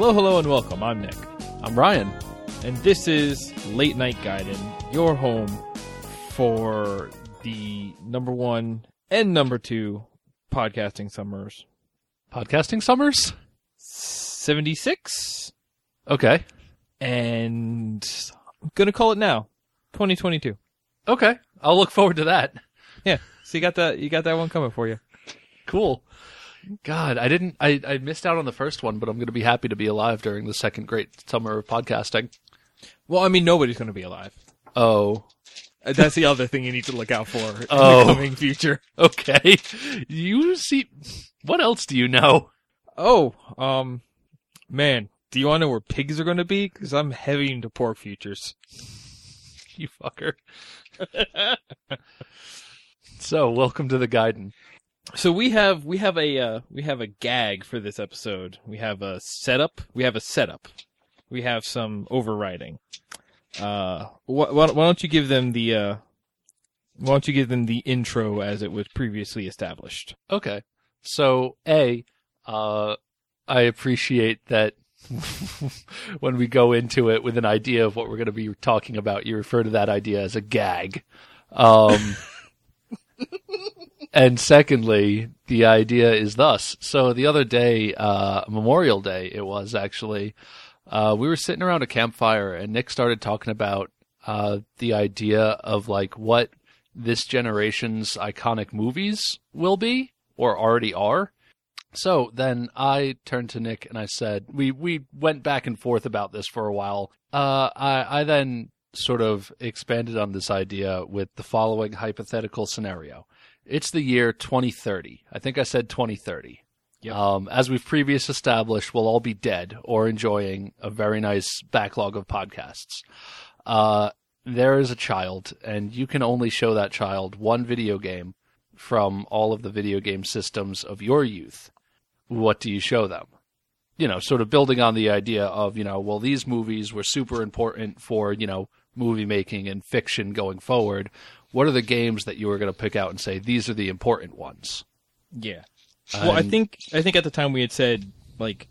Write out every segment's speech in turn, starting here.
Hello, hello, and welcome. I'm Nick, I'm Ryan. and this is Late Night Gaiden, your home for the number one and number two podcasting summers. Podcasting Summers? 76, Okay. and I'm going to call it now 2022. Okay. I'll look forward to that. Yeah, so you got that, you got that one coming for you. Cool. God, I didn't I, I missed out on the first one, but I'm gonna be happy to be alive during the second great summer of podcasting. Well, I mean, nobody's going to be alive. Oh. Uh, That's the other thing you need to look out for in Oh. the coming future. Okay. You see what else do you know? Oh, um, man, do you want to know where pigs are going to be? Because I'm heavy into pork futures. You fucker. so welcome to the Gaiden. So we have we have a uh, we have a gag for this episode. We have a setup. We have a setup. We have some overriding. Uh, wh- why, why don't you give them the uh, why don't you give them the intro as it was previously established? Okay. So A, uh I appreciate that when we go into it with an idea of what we're going to be talking about, you refer to that idea as a gag. Um, and secondly, the idea is thus. So the other day, uh, Memorial Day, it was actually, uh, we were sitting around a campfire and Nick started talking about, uh, the idea of like what this generation's iconic movies will be or already are. So then I turned to Nick and I said, we, we went back and forth about this for a while. Uh, I, I then sort of expanded on this idea with the following hypothetical scenario. It's the year 2030. I think I said 2030. Yep. Um, as we've previously established, we'll all be dead or enjoying a very nice backlog of podcasts. Uh, there is a child, and you can only show that child one video game from all of the video game systems of your youth. What do you show them? You know, sort of building on the idea of, you know, well, these movies were super important for, you know, movie making and fiction going forward. What are the games that you were going to pick out and say, these are the important ones? Yeah. Well, I think I think at the time we had said like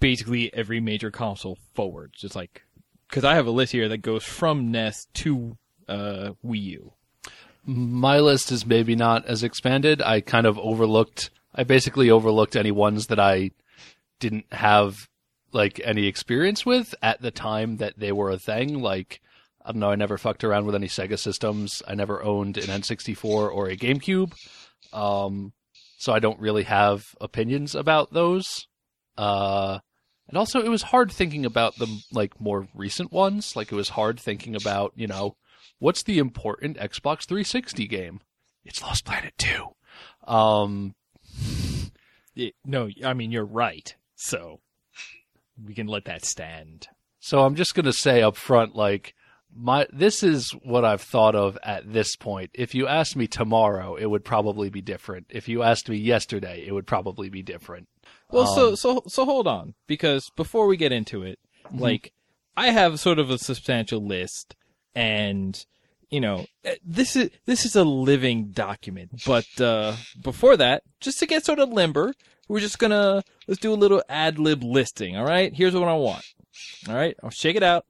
basically every major console forward, just like because I have a list here that goes from NES to uh, Wii U. my list is maybe not as expanded. I kind of overlooked. I basically overlooked any ones that I didn't have like any experience with at the time that they were a thing. Like I don't know. I never fucked around with any Sega systems. I never owned an N64 or a GameCube. Um, so I don't really have opinions about those. Uh, and also it was hard thinking about the like more recent ones. Like it was hard thinking about you know what's the important Xbox 360 game? It's Lost Planet 2. Um, It- no, I mean you're right. So we can let that stand. so I'm just gonna say up front, like my this is what I've thought of at this point. If you asked me tomorrow, it would probably be different. If you asked me yesterday, it would probably be different. Well, so Um, so so hold on because before we get into it, like I have sort of a substantial list, and you know eh, this is this is a living document. But uh, before that, just to get sort of limber, we're just gonna let's do a little ad lib listing. All right, here's what I want. All right, I'll shake it out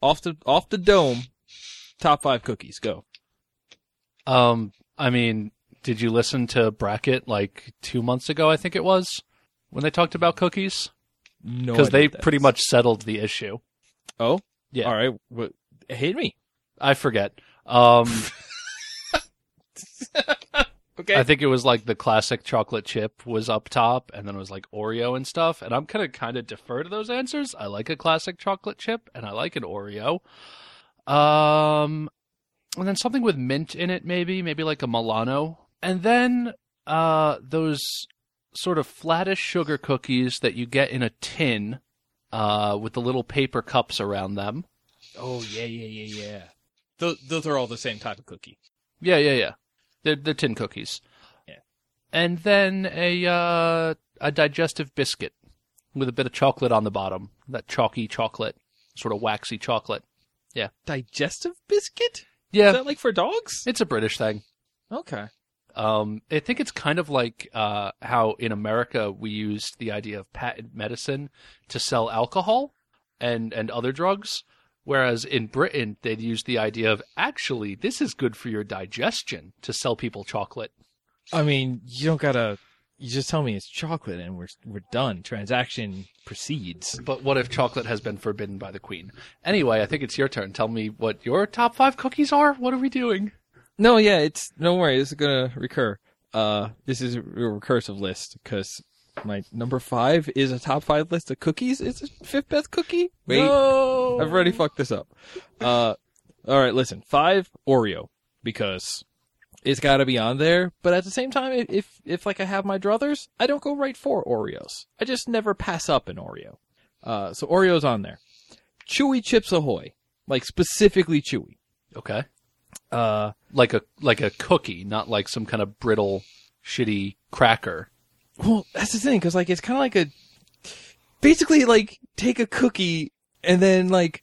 off the off the dome. Top five cookies, go. Um, I mean, did you listen to Bracket like two months ago? I think it was when they talked about cookies No, because they pretty is. much settled the issue. Oh, Yeah. All right, what, hit me. I forget. Um. Okay. I think it was like the classic chocolate chip was up top, and then it was like Oreo and stuff. And I'm gonna kind of defer to those answers. I like a classic chocolate chip, and I like an Oreo. Um, and then something with mint in it, maybe, maybe like a Milano, and then uh those sort of flattish sugar cookies that you get in a tin, uh, with the little paper cups around them. Oh yeah, yeah, yeah, yeah. Those those are all the same type of cookie. Yeah, yeah, yeah. They're they're tin cookies. Yeah. And then a uh, a digestive biscuit with a bit of chocolate on the bottom. That chalky chocolate, sort of waxy chocolate. Yeah. Digestive biscuit? Yeah, Is that like for dogs? it's a British thing. Okay. Um, I think it's kind of like uh, how in America we used the idea of patent medicine to sell alcohol and and other drugs, whereas in Britain they'd use the idea of actually this is good for your digestion to sell people chocolate. I mean, you don't gotta. You just tell me it's chocolate, and we're we're done. Transaction proceeds. But what if chocolate has been forbidden by the queen? Anyway, I think it's your turn. Tell me what your top five cookies are. What are we doing? No, yeah, it's don't worry. This is gonna recur. Uh, this is a recursive list because my number five is a top five list of cookies. It's a fifth best cookie. Wait, No! I've already fucked this up. Uh, all right, listen. Five Oreo because it's got to be on there. But at the same time, if if like I have my druthers, I don't go right for Oreos. I just never pass up an Oreo. Uh, so Oreo's on there. Chewy Chips Ahoy, like specifically Chewy. Okay. Uh, Like a like a cookie, not like some kind of brittle, shitty cracker. Well, that's the thing, because like it's kind of like a basically like take a cookie and then like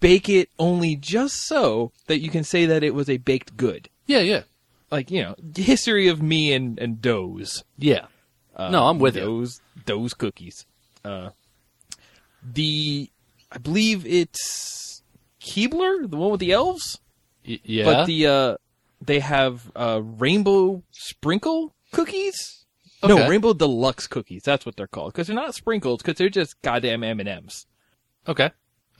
bake it only just so that you can say that it was a baked good. Yeah, yeah, Like you know, history of me and and doughs. yeah. Uh, No, I'm with you. those those cookies. Uh, the I believe it's Keebler, the one with the elves, Y- yeah. but the uh, they have uh, rainbow sprinkle cookies. Okay. No, rainbow deluxe cookies. That's what they're called because they're not sprinkles because they're just goddamn M and M's. okay.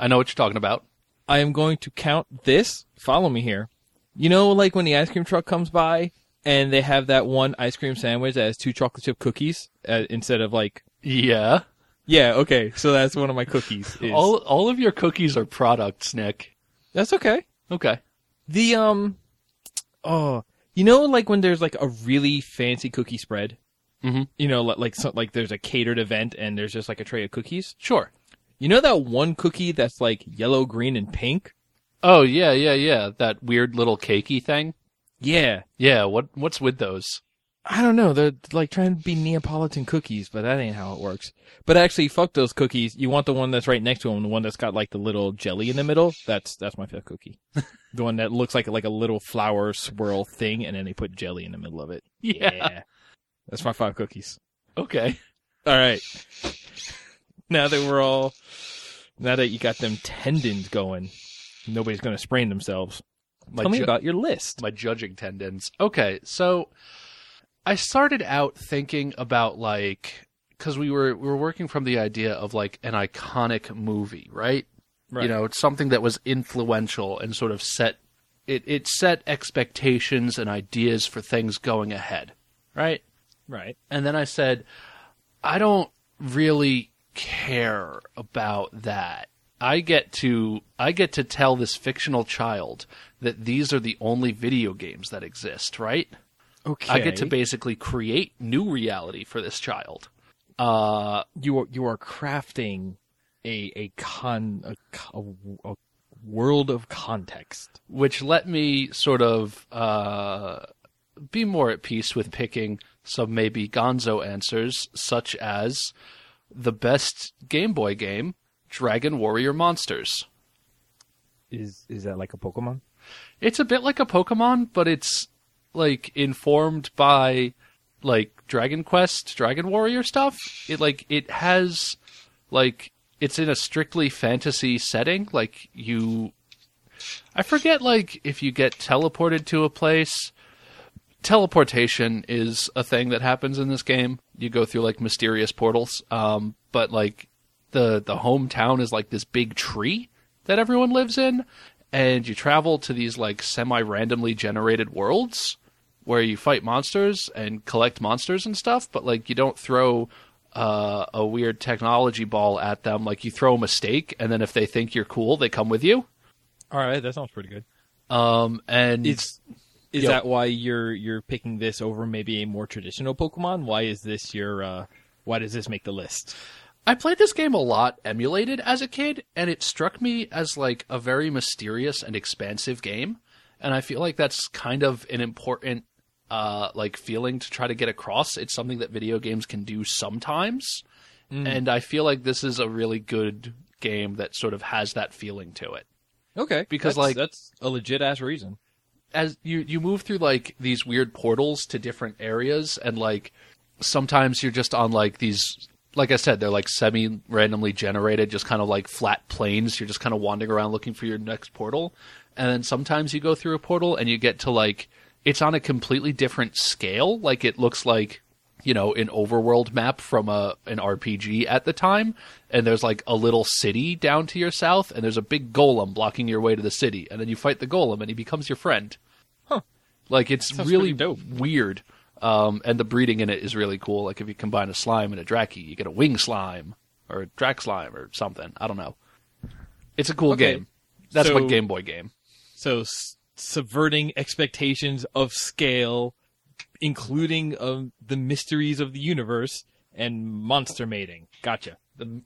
I know what you're talking about. I am going to count this. Follow me here. You know, like when the ice cream truck comes by and they have that one ice cream sandwich that has two chocolate chip cookies uh, instead of like Yeah. Yeah, okay. So that's one of my cookies. is- All all of your cookies are products, Nick. that's okay. Okay. The um oh, you know like when there's like a really fancy cookie spread? Mhm. You know, like like, so, like there's a catered event and there's just like a tray of cookies. Sure. You know that one cookie that's like yellow, green and pink? Oh yeah, yeah, yeah. That weird little cakey thing. Yeah. Yeah. What what's with those? I don't know. They're like trying to be Neapolitan cookies, but that ain't how it works. But actually, fuck those cookies. You want the one that's right next to them, the one that's got like the little jelly in the middle. That's that's my fifth cookie. the one that looks like like a little flower swirl thing, and then they put jelly in the middle of it. Yeah. That's my five cookies. Okay. All right. Now that we're all, now that you got them tendons going, nobody's gonna sprain themselves. My Tell me ju- about your list. my judging tendons. Okay, so I started out thinking about like because we were we were working from the idea of like an iconic movie, right? Right. You know, it's something that was influential and sort of set it it set expectations and ideas for things going ahead, right? Right. And then I said, I don't really care about that. I get to I get to tell this fictional child that these are the only video games that exist, right? Okay. I get to basically create new reality for this child. Uh you are you are crafting a a con a, a, a world of context. which let me sort of uh, be more at peace with picking some maybe gonzo answers, such as the best Game Boy game, Dragon Warrior Monsters. Is is that like a Pokemon? It's a bit like a Pokemon, but it's like informed by like Dragon Quest, Dragon Warrior stuff. It like it has like it's in a strictly fantasy setting. Like you I forget like if you get teleported to a place. Teleportation is a thing that happens in this game. You go through like mysterious portals. Um, but like the the hometown is like this big tree that everyone lives in, and you travel to these like semi randomly generated worlds where you fight monsters and collect monsters and stuff, but like you don't throw uh, a weird technology ball at them. Like you throw a mistake, and then if they think you're cool, they come with you. All right, that sounds pretty good. Um, and Is is Yo. that why you're you're picking this over maybe a more traditional Pokemon? Why is this your uh why does this make the list? I played this game a lot emulated as a kid, and it struck me as like a very mysterious and expansive game. And I feel like that's kind of an important uh like feeling to try to get across. It's something that video games can do sometimes. And I feel like this is a really good game that sort of has that feeling to it. Okay, Because, that's- like- that's a legit ass reason. As you you move through like these weird portals to different areas, and like sometimes you're just on like these. Like I said, they're like semi randomly generated, just kind of like flat plains. You're just kind of wandering around looking for your next portal. And then sometimes you go through a portal and you get to like, it's on a completely different scale. Like it looks like you know, an overworld map from a an RPG at the time, and there's like a little city down to your south, and there's a big golem blocking your way to the city, and then you fight the golem, and he becomes your friend. Huh. Like it's really dope. weird, um, and the breeding in it is really cool. Like if you combine a slime and a dracky, you get a wing slime or a drac slime or something. I don't know. It's a cool Okay. game. That's So- what Game Boy game. So s- subverting expectations of scale, including um, the mysteries of the universe and monster mating. Gotcha. The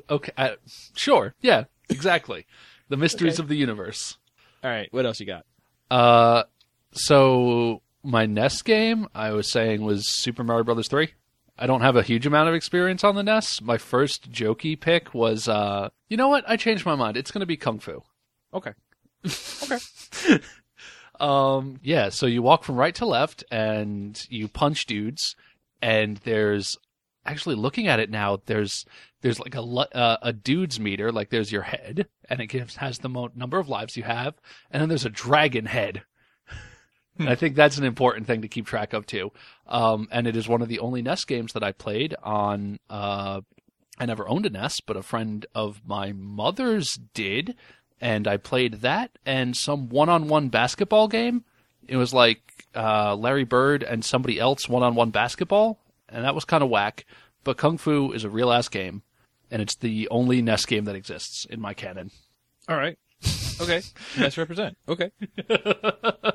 okay, uh, sure, yeah, exactly. The mysteries Okay. of the universe. All right, what else you got? Uh, so my NES game I was saying was Super Mario Brothers three. I don't have a huge amount of experience on the NES. My first jokey pick was, uh, you know what? I changed my mind. It's going to be Kung Fu. Okay. Okay. Um, yeah, so you walk from right to left and you punch dudes, and there's actually looking at it now. There's there's like a uh, a dude's meter, like there's your head, and it gives has the mo- number of lives you have, and then there's a dragon head. And I think that's an important thing to keep track of too. Um, and it is one of the only NES games that I played on. Uh, I never owned a NES, but a friend of my mother's did, and I played that and some one-on-one basketball game. It was like uh, Larry Bird and somebody else one-on-one basketball, and that was kind of whack. But Kung Fu is a real ass game, and it's the only NES game that exists in my canon. All right. Okay. Let's represent. Okay.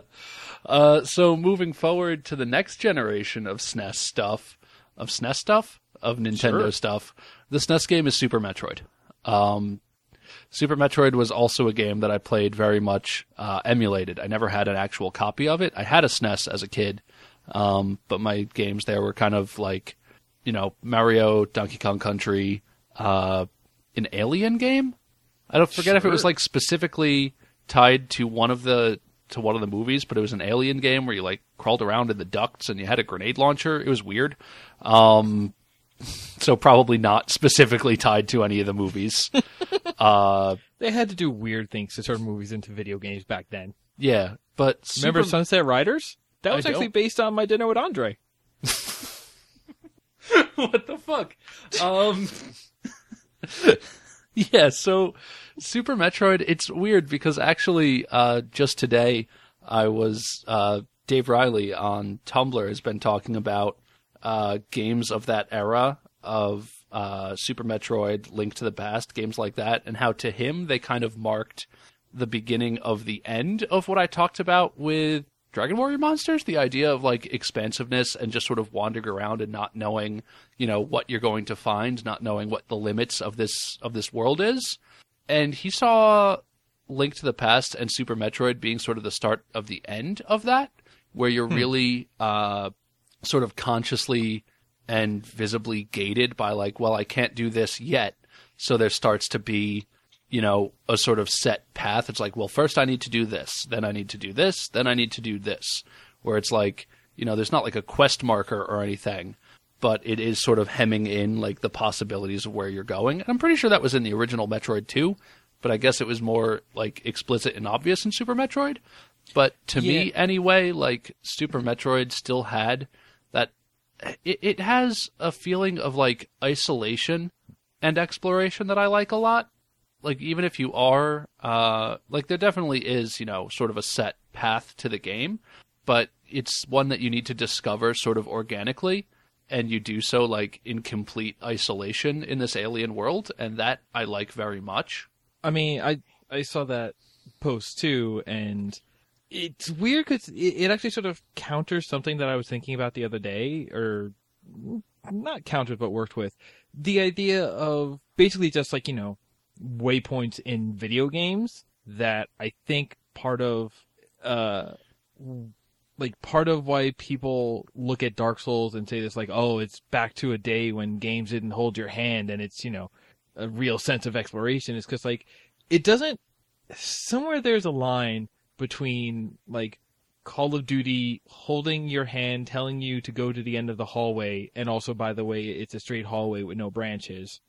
Uh, so moving forward to the next generation of SNES stuff, of SNES stuff, of Nintendo Sure. stuff, the SNES game is Super Metroid. Um, Super Metroid was also a game that I played very much uh, emulated. I never had an actual copy of it. I had a SNES as a kid, um, but my games there were kind of like, you know, Mario, Donkey Kong Country, uh, an Alien game. I don't forget if it was like specifically tied to one of the to one of the movies, but it was an Alien game where you like crawled around in the ducts and you had a grenade launcher. It was weird. Um, so probably not specifically tied to any of the movies. uh, They had to do weird things to turn movies into video games back then. yeah, but Remember Super- Sunset Riders? That I was actually don't. based on my dinner with Andre. what the fuck? Um, yeah, so Super Metroid, it's weird because actually, uh, just today, I was, uh, Dave Riley on Tumblr has been talking about, uh, games of that era of, uh, Super Metroid, Link to the Past, games like that, and how to him they kind of marked the beginning of the end of what I talked about with Dragon Warrior Monsters, the idea of like expansiveness and just sort of wandering around and not knowing, you know, what you're going to find, not knowing what the limits of this of this world is. And he saw Link to the Past and Super Metroid being sort of the start of the end of that, where you're really uh, sort of consciously and visibly gated by like, well, I can't do this yet. So there starts to be, you know, a sort of set path. It's like, well, first I need to do this, then I need to do this, then I need to do this. Where it's like, you know, there's not like a quest marker or anything, but it is sort of hemming in like the possibilities of where you're going. And I'm pretty sure that was in the original Metroid too, but I guess it was more like explicit and obvious in Super Metroid. But to me, anyway, like Super Metroid still had. It, it has a feeling of like isolation and exploration that I like a lot. Like even if you are, uh, like there definitely is, you know, sort of a set path to the game, but it's one that you need to discover sort of organically, and you do so like in complete isolation in this alien world, and that I like very much. I mean, I I saw that post too, and it's weird because it, actually sort of counters something that I was thinking about the other day, or not countered, but worked with. The idea of basically just like you know waypoints in video games that I think part of uh like part of why people look at Dark Souls and say this like oh it's back to a day when games didn't hold your hand and it's you know a real sense of exploration is because like it doesn't somewhere there's a line between like Call of Duty holding your hand, telling you to go to the end of the hallway, and also, by the way, it's a straight hallway with no branches,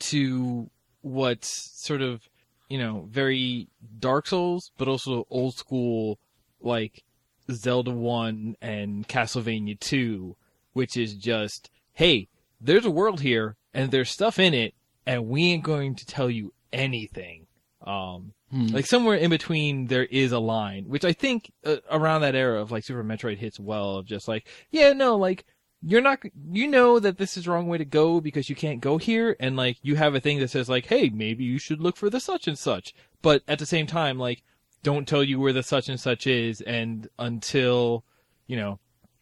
to what's sort of, you know, very Dark Souls, but also old school, like Zelda 1 and Castlevania 2, which is just, hey, there's a world here, and there's stuff in it, and we ain't going to tell you anything. Um, Hmm. like somewhere in between, there is a line, which I think uh, around that era of like Super Metroid hits well of just like, yeah, no, like you're not, you know that this is the wrong way to go because you can't go here, and like you have a thing that says like, hey, maybe you should look for the such and such, but at the same time, like, don't tell you where the such and such is, and until, you know,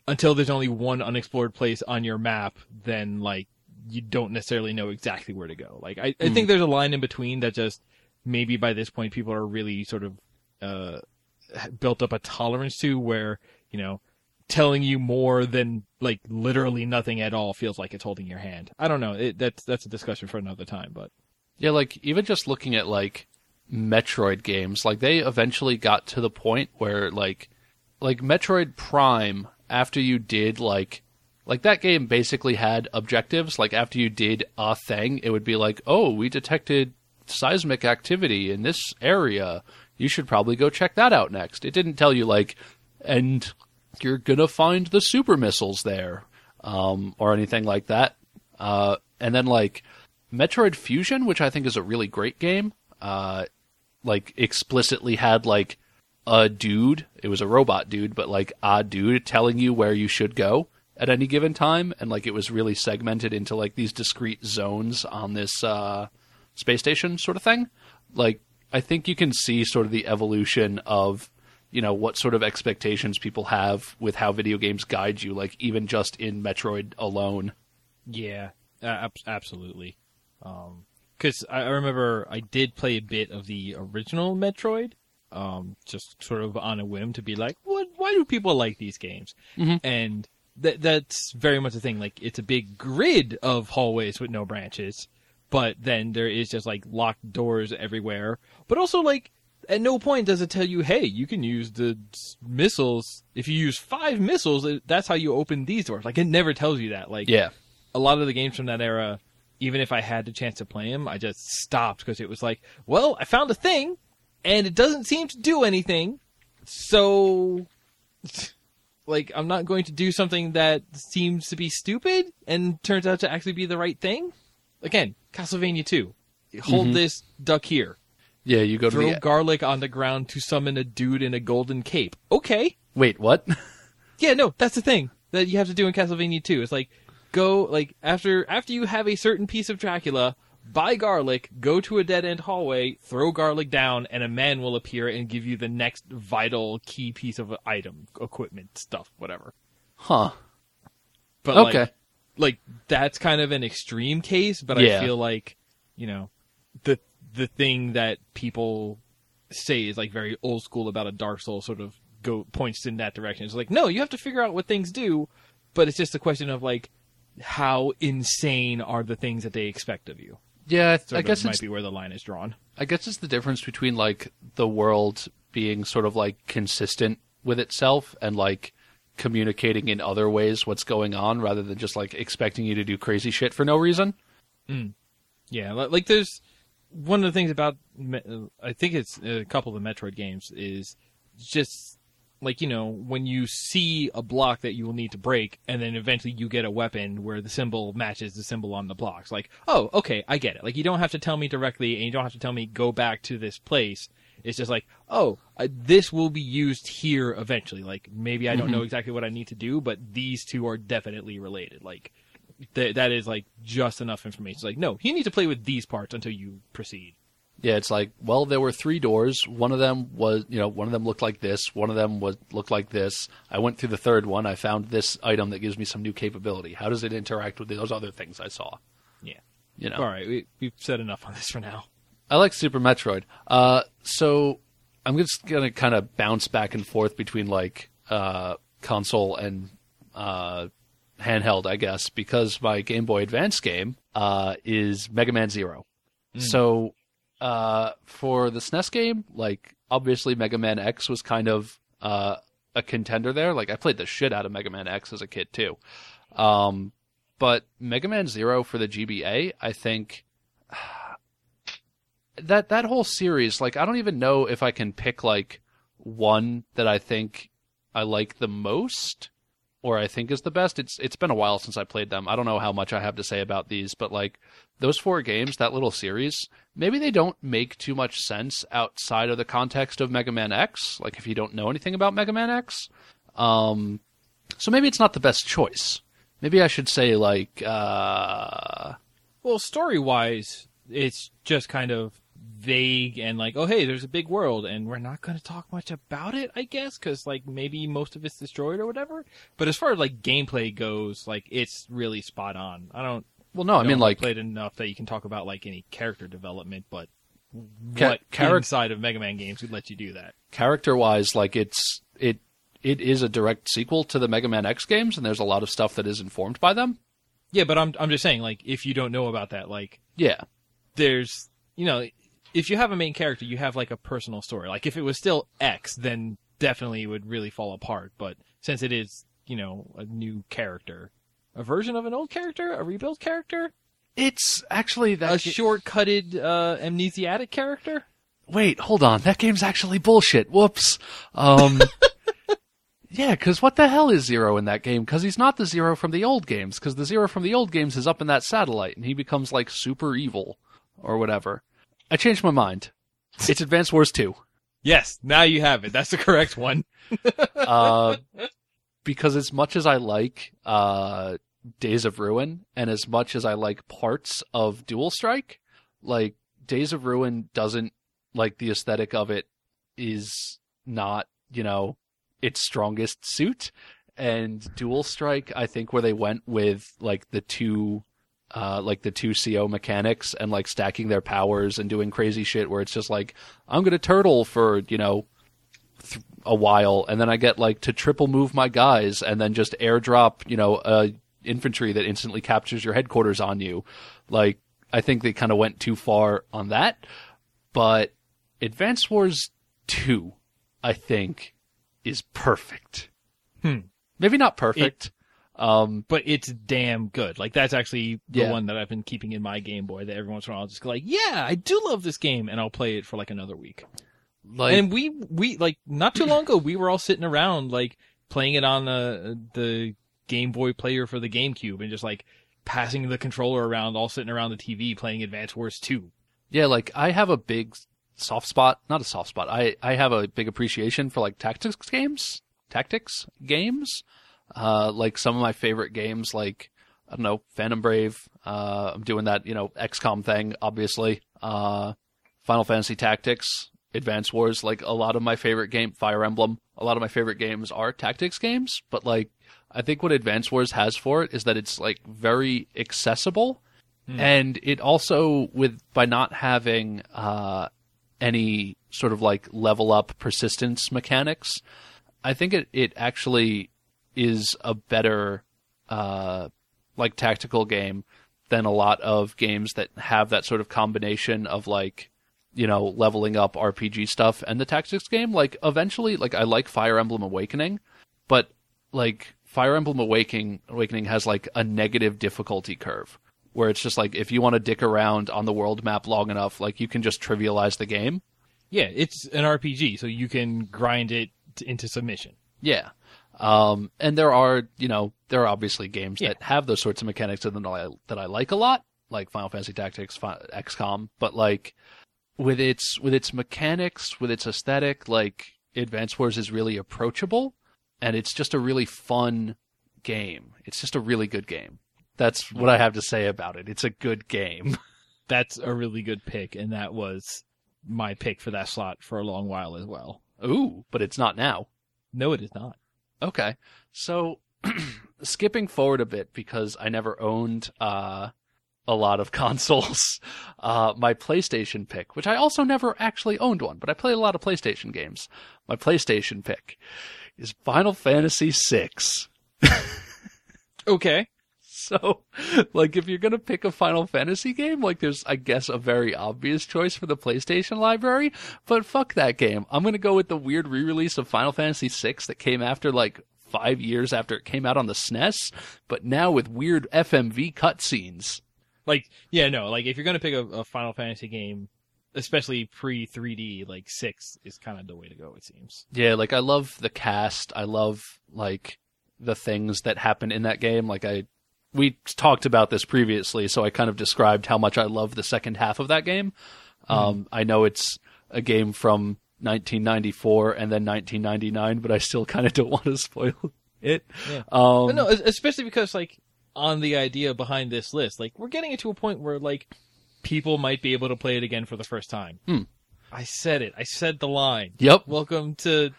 until there's only one unexplored place on your map, then like you don't necessarily know exactly where to go. Like I, I think there's a line in between that just maybe by this point people are really sort of uh, built up a tolerance to where you know telling you more than like literally nothing at all feels like it's holding your hand. I don't know. It, that's that's a discussion for another time. But Yeah, like even just looking at like Metroid games, like they eventually got to the point where like like Metroid Prime after you did like like that game basically had objectives, like after you did a thing, it would be like, "Oh, we detected seismic activity in this area. You should probably go check that out next." It didn't tell you like and you're to find the super missiles there um or anything like that. Uh and then like Metroid Fusion, which I think is a really great game, uh, like explicitly had like a dude. It was a robot dude, but like a dude telling you where you should go at any given time, and like it was really segmented into like these discrete zones on this uh, space station sort of thing. Like I think you can see sort of the evolution of you know what sort of expectations people have with how video games guide you, like even just in Metroid alone. yeah, ab- absolutely. Because I I remember I did play a bit of the original Metroid, um, just sort of on a whim to be like, what? Why do people like these games? And that that's very much the thing. Like it's a big grid of hallways with no branches, but then there is just like locked doors everywhere. But also like at no point does it tell you, hey, you can use the missiles. If you use five missiles, that's how you open these doors. Like it never tells you that. Like Yeah. a lot of the games from that era, even if I had the chance to play them, I just stopped because it was like, well, I found a thing, and it doesn't seem to do anything, so like I'm not going to do something that seems to be stupid and turns out to actually be the right thing. Again, Castlevania 2. Hold mm-hmm. this duck here. Yeah, you go to Throw the garlic on the ground to summon a dude in a golden cape. Okay. Wait, what? Yeah, no, that's the thing that you have to do in Castlevania 2. It's like go like after after you have a certain piece of Dracula, buy garlic, go to a dead end hallway, throw garlic down, and a man will appear and give you the next vital key piece of item, equipment, stuff, whatever. huh. But Okay. like like that's kind of an extreme case, but Yeah. I feel like, you know, the the thing that people say is like very old school about a Dark Soul sort of go points in that direction. It's like, no, you have to figure out what things do, but it's just a question of like how insane are the things that they expect of you. Yeah, Sort I guess might be where the line is drawn. I guess it's the difference between like the world being sort of like consistent with itself and like communicating in other ways what's going on rather than just like expecting you to do crazy shit for no reason. Yeah, like there's one of the things about uh, I think it's a couple of the Metroid games is just like you know when you see a block that you will need to break and then eventually you get a weapon where the symbol matches the symbol on the blocks like oh okay I get it. Like you don't have to tell me directly and you don't have to tell me go back to this place it's just like oh uh, this will be used here eventually like maybe I don't know exactly what I need to do but these two are definitely related like th- that is like just enough information. It's like, no, you need to play with these parts until you proceed. Yeah, it's like, well, there were three doors. One of them was, you know, one of them looked like this. One of them was looked like this. I went through the third one. I found this item that gives me some new capability. How does it interact with those other things I saw? Yeah. You know, All right, we, we've said enough on this for now. I like Super Metroid. Uh, so I'm just gonna kind of bounce back and forth between like uh, console and uh, handheld, I guess, because my Game Boy Advance game uh, is Mega Man Zero. So uh, for the SNES game, like obviously Mega Man X was kind of uh, a contender there. Like I played the shit out of Mega Man X as a kid too. Um, but Mega Man Zero for the GBA, I think that that whole series, like I don't even know if I can pick like one that I think I like the most or I think is the best. It's it's been a while since I played them. I don't know how much I have to say about these, but like those four games, that little series, maybe they don't make too much sense outside of the context of Mega Man X. Like if you don't know anything about Mega Man X, um, so maybe it's not the best choice. Maybe I should say like, uh, Well, story wise, it's just kind of vague and like, oh hey, there's a big world, and we're not going to talk much about it, I guess, because like maybe most of it's destroyed or whatever. But as far as like gameplay goes, like it's really spot on. I don't. well, no, I mean like played enough that you can talk about like any character development, but Ca- what charac- inside of Mega Man games would let you do that? character wise, like it's it it is a direct sequel to the Mega Man X games, and there's a lot of stuff that is informed by them. Yeah, but I'm I'm just saying, like, if you don't know about that, like, Yeah, there's you know if you have a main character you have like a personal story like if it was still x then definitely it would really fall apart but since it is you know a new character a version of an old character a rebuilt character it's actually that. a ga- short-cutted uh amnesiatic character Wait, hold on. That game's actually bullshit. Whoops. Um, yeah, because what the hell is Zero in that game? Because he's not the Zero from the old games. Because the Zero from the old games is up in that satellite, and he becomes like super evil or whatever. I changed my mind. It's Advance Wars 2. yes now you have it that's the correct one Uh, because as much as I like uh, Days of Ruin, and as much as I like parts of Dual Strike, like Days of Ruin doesn't like the aesthetic of it is not, you know, its strongest suit. And Dual Strike, I think where they went with like the two uh, like the two CO mechanics and like stacking their powers and doing crazy shit where it's just like, I'm gonna turtle for, you know, th- a while and then I get like to triple move my guys and then just airdrop, you know, a infantry that instantly captures your headquarters on you. Like, I think they kind of went too far on that. But Advance Wars 2, I think, is perfect. Hmm. Maybe not perfect. Um, but it's damn good like that's actually the Yeah. one that i've been keeping in my game boy that every once in a while i'll just go like yeah i do love this game and i'll play it for like another week like, and we we like not too long ago we were all sitting around like playing it on the the Game Boy player for the GameCube and just like passing the controller around, all sitting around the TV playing Advance Wars 2. Yeah, like I have a big soft spot, not a soft spot. I I have a big appreciation for like tactics games, tactics games. Uh like some of my favorite games like I don't know, Phantom Brave. Uh I'm doing that, you know, XCOM thing obviously. Uh Final Fantasy Tactics, Advance Wars, like a lot of my favorite game Fire Emblem, a lot of my favorite games are tactics games, but like I think what Advance Wars has for it is that it's like very accessible and it also with by not having uh, any sort of like level up persistence mechanics, I think it it actually is a better uh, like tactical game than a lot of games that have that sort of combination of like you know leveling up RPG stuff and the tactics game. Like eventually, like I like Fire Emblem Awakening, but like Fire Emblem Awakening Awakening has like a negative difficulty curve where it's just like if you want to dick around on the world map long enough, like you can just trivialize the game. Yeah, it's an RPG, so you can grind it into submission. Yeah. Um, and there are, you know, there are obviously games Yeah. that have those sorts of mechanics that I, that I like a lot, like Final Fantasy Tactics, XCOM, but like with its with its mechanics, with its aesthetic, like Advance Wars is really approachable, and it's just a really fun game. It's just a really good game. That's what I have to say about it. It's a good game. That's a really good pick, and that was my pick for that slot for a long while as well. Ooh, but it's not now. No, it is not. Okay. So skipping forward a bit because I never owned uh, a lot of consoles, uh, my PlayStation pick, which I also never actually owned one, but I played a lot of PlayStation games. My PlayStation pick is Final Fantasy VI. Okay. So, like, if you're gonna pick a Final Fantasy game, like, there's, I guess, a very obvious choice for the PlayStation library, but fuck that game. I'm gonna go with the weird re-release of Final Fantasy VI that came after, like, five years after it came out on the SNES, but now with weird FMV cutscenes. Like, yeah, no, like if you're gonna pick a, a Final Fantasy game, especially pre 3D, like six is kind of the way to go. It seems. Yeah, like I love the cast. I love like the things that happen in that game. Like I, we talked about this previously, so I kind of described how much I love the second half of that game. Mm-hmm. Um, I know it's a game from 1994 and then 1999, but I still kind of don't want to spoil it. Yeah. Um, no, especially because like on the idea behind this list, like we're getting it to a point where like people might be able to play it again for the first time. Hmm. I said it. I said the line. Yep. Welcome to.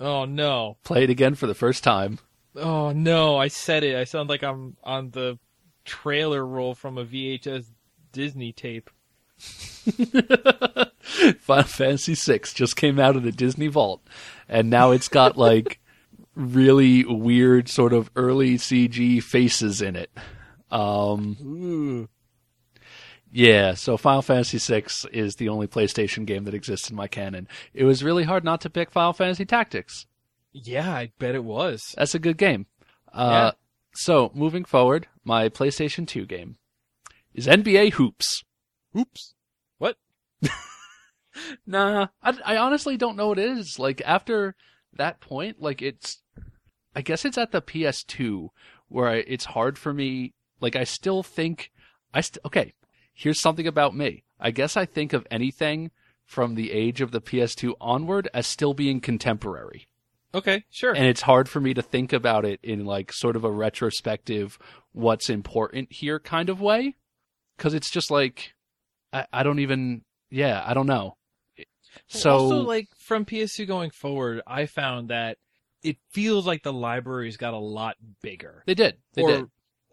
Oh no. Play it again for the first time. Oh no. I said it. I sound like I'm on the trailer roll from a VHS Disney tape. Final Fantasy VI just came out of the Disney Vault, and now it's got like really weird sort of early CG faces in it. Um, yeah, so Final Fantasy VI is the only PlayStation game that exists in my canon. It was really hard not to pick Final Fantasy Tactics. Yeah, I bet it was. That's a good game. Uh, Yeah. So moving forward, my PlayStation 2 game is NBA Hoops. Oops. What? Nah, I, I honestly don't know what it is. Like after that point, like it's, I guess it's at the PS2 where I, it's hard for me. Like I still think, I st- okay. Here's something about me. I guess I think of anything from the age of the PS2 onward as still being contemporary, Okay, sure. and it's hard for me to think about it in like sort of a retrospective, what's important here kind of way, because it's just like, I, I don't even, yeah, I don't know. So also, like from PS2 going forward, I found that it feels like the library's got a lot bigger. They did. They or, did.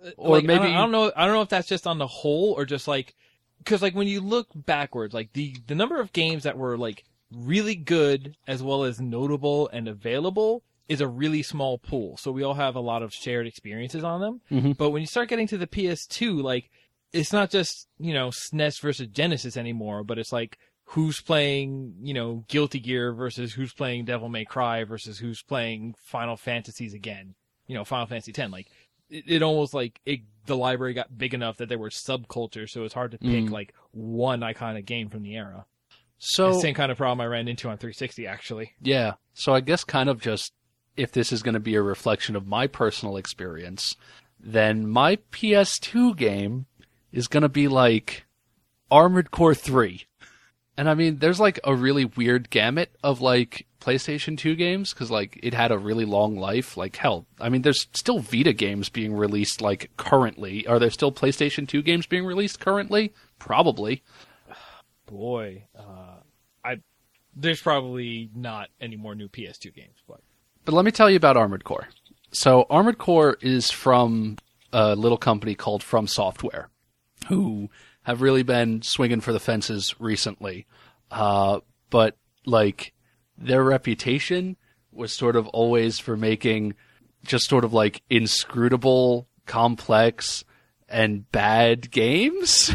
uh, Or like, I maybe- don't, I don't know. I don't know if that's just on the whole or just like because like when you look backwards, like the the number of games that were like really good as well as notable and available is a really small pool. So we all have a lot of shared experiences on them. Mhm. But when you start getting to the PS2, like it's not just you know SNES versus Genesis anymore, but it's like who's playing you know Guilty Gear versus who's playing Devil May Cry versus who's playing Final Fantasies again. You know, Final Fantasy X. Like it, it almost like it, the library got big enough that there were subcultures, so it's hard to pick Mm. like one iconic game from the era. So the same kind of problem I ran into on 360 actually. yeah, so I guess kind of just if this is going to be a reflection of my personal experience, then my PS2 game is going to be like Armored Core 3. And I mean, there's like a really weird gamut of like PlayStation 2 games because like it had a really long life. Like hell, I mean, there's still Vita games being released like currently. Are there still PlayStation 2 games being released currently? Probably. Boy, uh, there's probably not any more new PS2 games, but But let me tell you about Armored Core. So Armored Core is from a little company called From Software, who have really been swinging for the fences recently. Uh, but like their reputation was sort of always for making just sort of like inscrutable, complex, and bad games.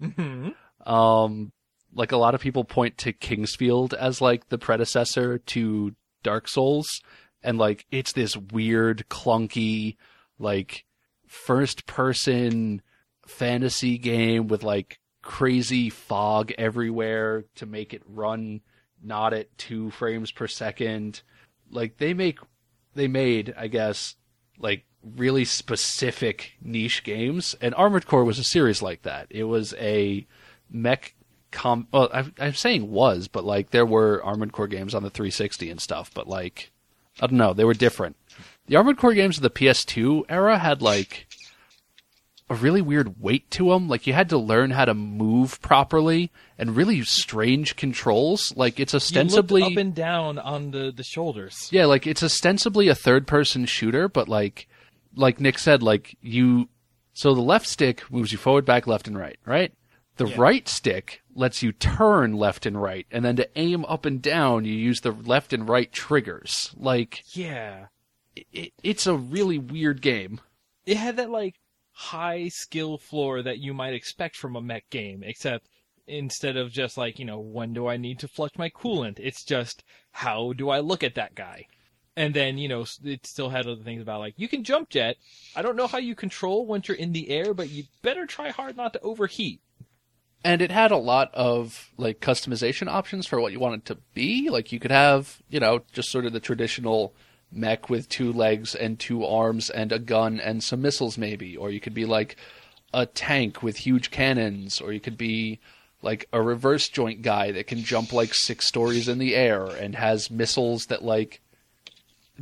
Hmm. Um, like a lot of people point to King's Field as like the predecessor to Dark Souls, and like it's this weird, clunky, like first person fantasy game with like crazy fog everywhere to make it run not at two frames per second. Like they make, they made, I guess, like really specific niche games, and Armored Core was a series like that. It was a mech com well I'm, I'm saying was but like there were armored core games on the 360 and stuff but like i don't know they were different the armored core games of the ps2 era had like a really weird weight to them like you had to learn how to move properly and really strange controls like it's ostensibly up and down on the the shoulders. yeah, like it's ostensibly a third person shooter, but like like Nick said, like you so the left stick moves you forward, back, left and right, right? The Yeah. right stick lets you turn left and right, and then to aim up and down you use the left and right triggers. Like Yeah, it, it's a really weird game. it had that like high skill floor that you might expect from a mech game, except instead of just like, you know, when do I need to flush my coolant? It's just how do I look at that guy? And then, you know, it still had other things about like you can jump jet. I don't know how you control once you're in the air, but you better try hard not to overheat. And it had a lot of like customization options for what you want it to be. Like you could have, you know, just sort of the traditional mech with two legs and two arms and a gun and some missiles maybe, or you could be like a tank with huge cannons, or you could be like a reverse joint guy that can jump like six stories in the air and has missiles that like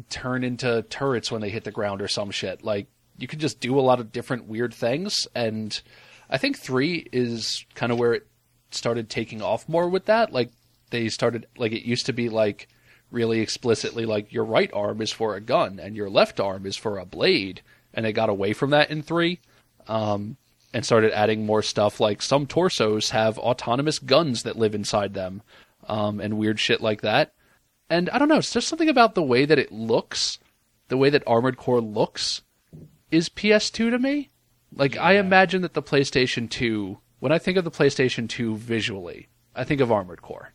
turn into turrets when they hit the ground or some shit. Like you could just do a lot of different weird things and I think 3 is kind of where it started taking off more with that. Like they started like it used to be like really explicitly like your right arm is for a gun and your left arm is for a blade and they got away from that in 3 um and started adding more stuff like some torsos have autonomous guns that live inside them um and weird shit like that. And I don't know, it's just something about the way that it looks, the way that Armored Core looks is PS2 to me. Like I imagine that the PlayStation 2, when I think of the PlayStation 2 visually, I think of Armored Core.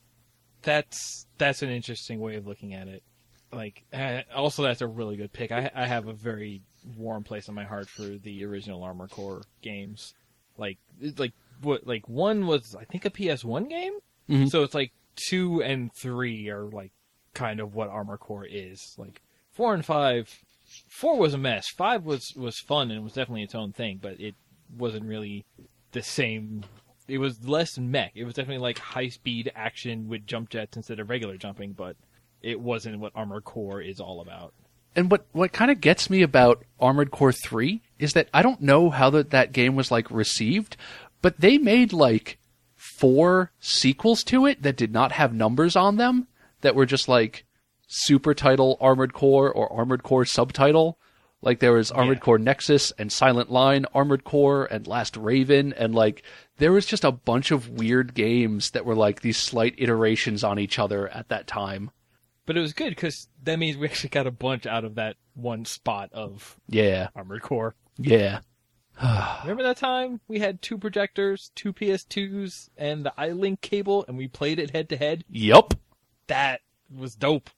That's that's an interesting way of looking at it. Like, uh, also that's a really good pick. I I have a very warm place in my heart for the original Armored Core games. Like, like what like one was I think a PS1 game. Mhm. So it's like two and three are like kind of what Armored Core is. Like four and five, four was a mess. Five was was fun and was definitely its own thing, but it wasn't really the same. It was less mech. It was definitely like high speed action with jump jets instead of regular jumping, but it wasn't what Armored Core is all about. And what what kind of gets me about Armored Core 3 is that I don't know how that that game was like received, but they made like four sequels to it that did not have numbers on them that were just like super title Armored Core or Armored Core subtitle. Like there was Armored Yeah. Core Nexus and Silent Line, Armored Core and Last Raven, and like there was just a bunch of weird games that were like these slight iterations on each other at that time. But it was good because that means we actually got a bunch out of that one spot of Yeah, Armored Core. yeah. Remember that time we had two projectors, two PS2s, and the iLink cable, and we played it head to head? Yup. That was dope.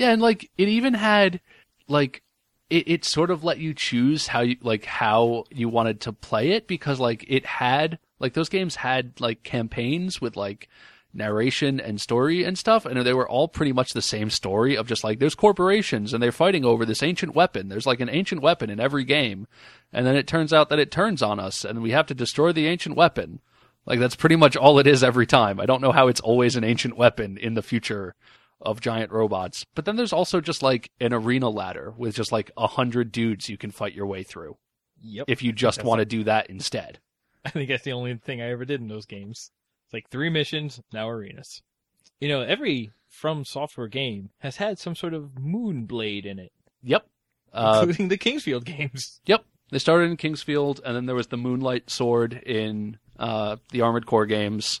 Yeah, and like it even had like it, it sort of let you choose how you like how you wanted to play it because like it had like those games had like campaigns with like narration and story and stuff and they were all pretty much the same story of just like there's corporations and they're fighting over this ancient weapon. There's like an ancient weapon in every game and then it turns out that it turns on us and we have to destroy the ancient weapon. Like that's pretty much all it is every time. I don't know how it's always an ancient weapon in the future of giant robots. But then there's also just like an arena ladder with just like a hundred dudes you can fight your way through Yep. if you just want to do that instead. I think that's the only thing I ever did in those games. It's like three missions, now arenas. You know, every From Software game has had some sort of moon blade in it, Yep. Uh, including the King's Field games. yep. They started in King's Field, and then there was the Moonlight Sword in uh, the Armored Core games,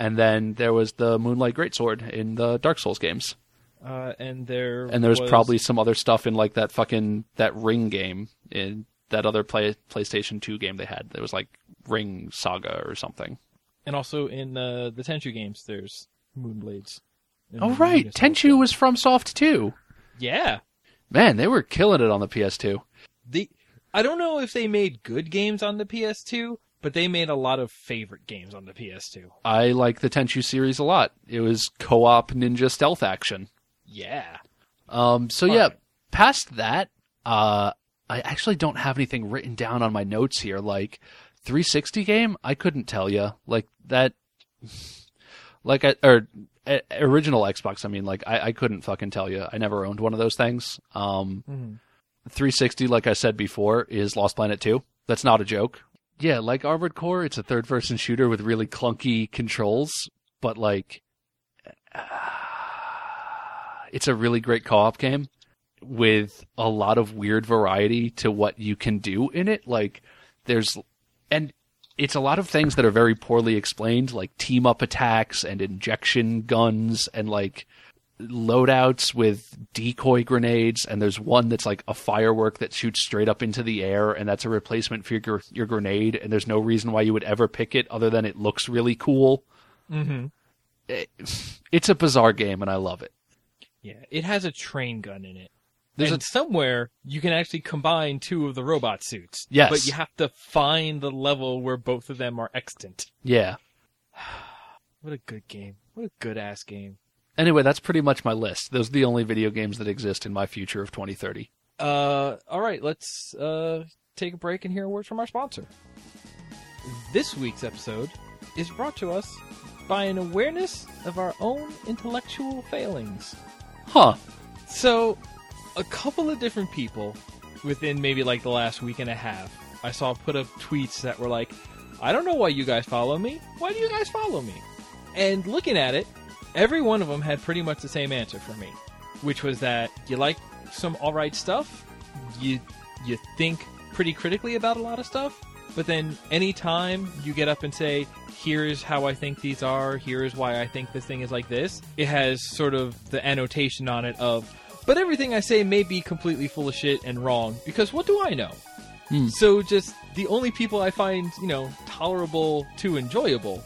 and then there was the Moonlight Greatsword in the Dark Souls games. Uh, and there And there was, was probably some other stuff in like that fucking that Ring game in that other play, PlayStation 2 game they had. There was like Ring Saga or something. and also in uh, the Tenchu games, there's moonblades. Oh right, Tenchu was FromSoft too. Yeah, Man, they were killing it on the PS2. the I don't know if they made good games on the PS2, but they made a lot of favorite games on the PS2. I like the Tenchu series a lot. It was co-op ninja stealth action. Yeah. Um, so Fun. yeah, past that, uh, I actually don't have anything written down on my notes here. Like 360 game, I couldn't tell you. Like that, like I, or uh, original Xbox. I mean, like I, I couldn't fucking tell you. I never owned one of those things. Um, Mhm. 360, like I said before, is Lost Planet 2. That's not a joke. Yeah, like Armored Core, it's a third person shooter with really clunky controls, but like it's a really great co-op game with a lot of weird variety to what you can do in it. Like there's and it's a lot of things that are very poorly explained, like team up attacks and injection guns and like loadouts with decoy grenades, and there's one that's like a firework that shoots straight up into the air, and that's a replacement for your your grenade. And there's no reason why you would ever pick it other than it looks really cool. Mm-hmm. It, it's a bizarre game, and I love it. Yeah, it has a train gun in it. There's and somewhere you can actually combine two of the robot suits. Yes. But you have to find the level where both of them are extant. Yeah. What a good game. What a good ass game. Anyway, that's pretty much my list. Those are the only video games that exist in my future of 2030. Uh, all right, let's uh, take a break and hear a word from our sponsor. This week's episode is brought to us by an awareness of our own intellectual failings. Huh. So, a couple of different people within maybe like the last week and a half, I saw put up tweets that were like, I don't know why you guys follow me. Why do you guys follow me? And looking at it, every one of them had pretty much the same answer for me, which was that you like some alright stuff, you you think pretty critically about a lot of stuff, but then anytime you get up and say, here's how I think these are, here's why I think this thing is like this, it has sort of the annotation on it of, but everything I say may be completely full of shit and wrong, because what do I know? Hmm. So just the only people I find, you know, tolerable to enjoyable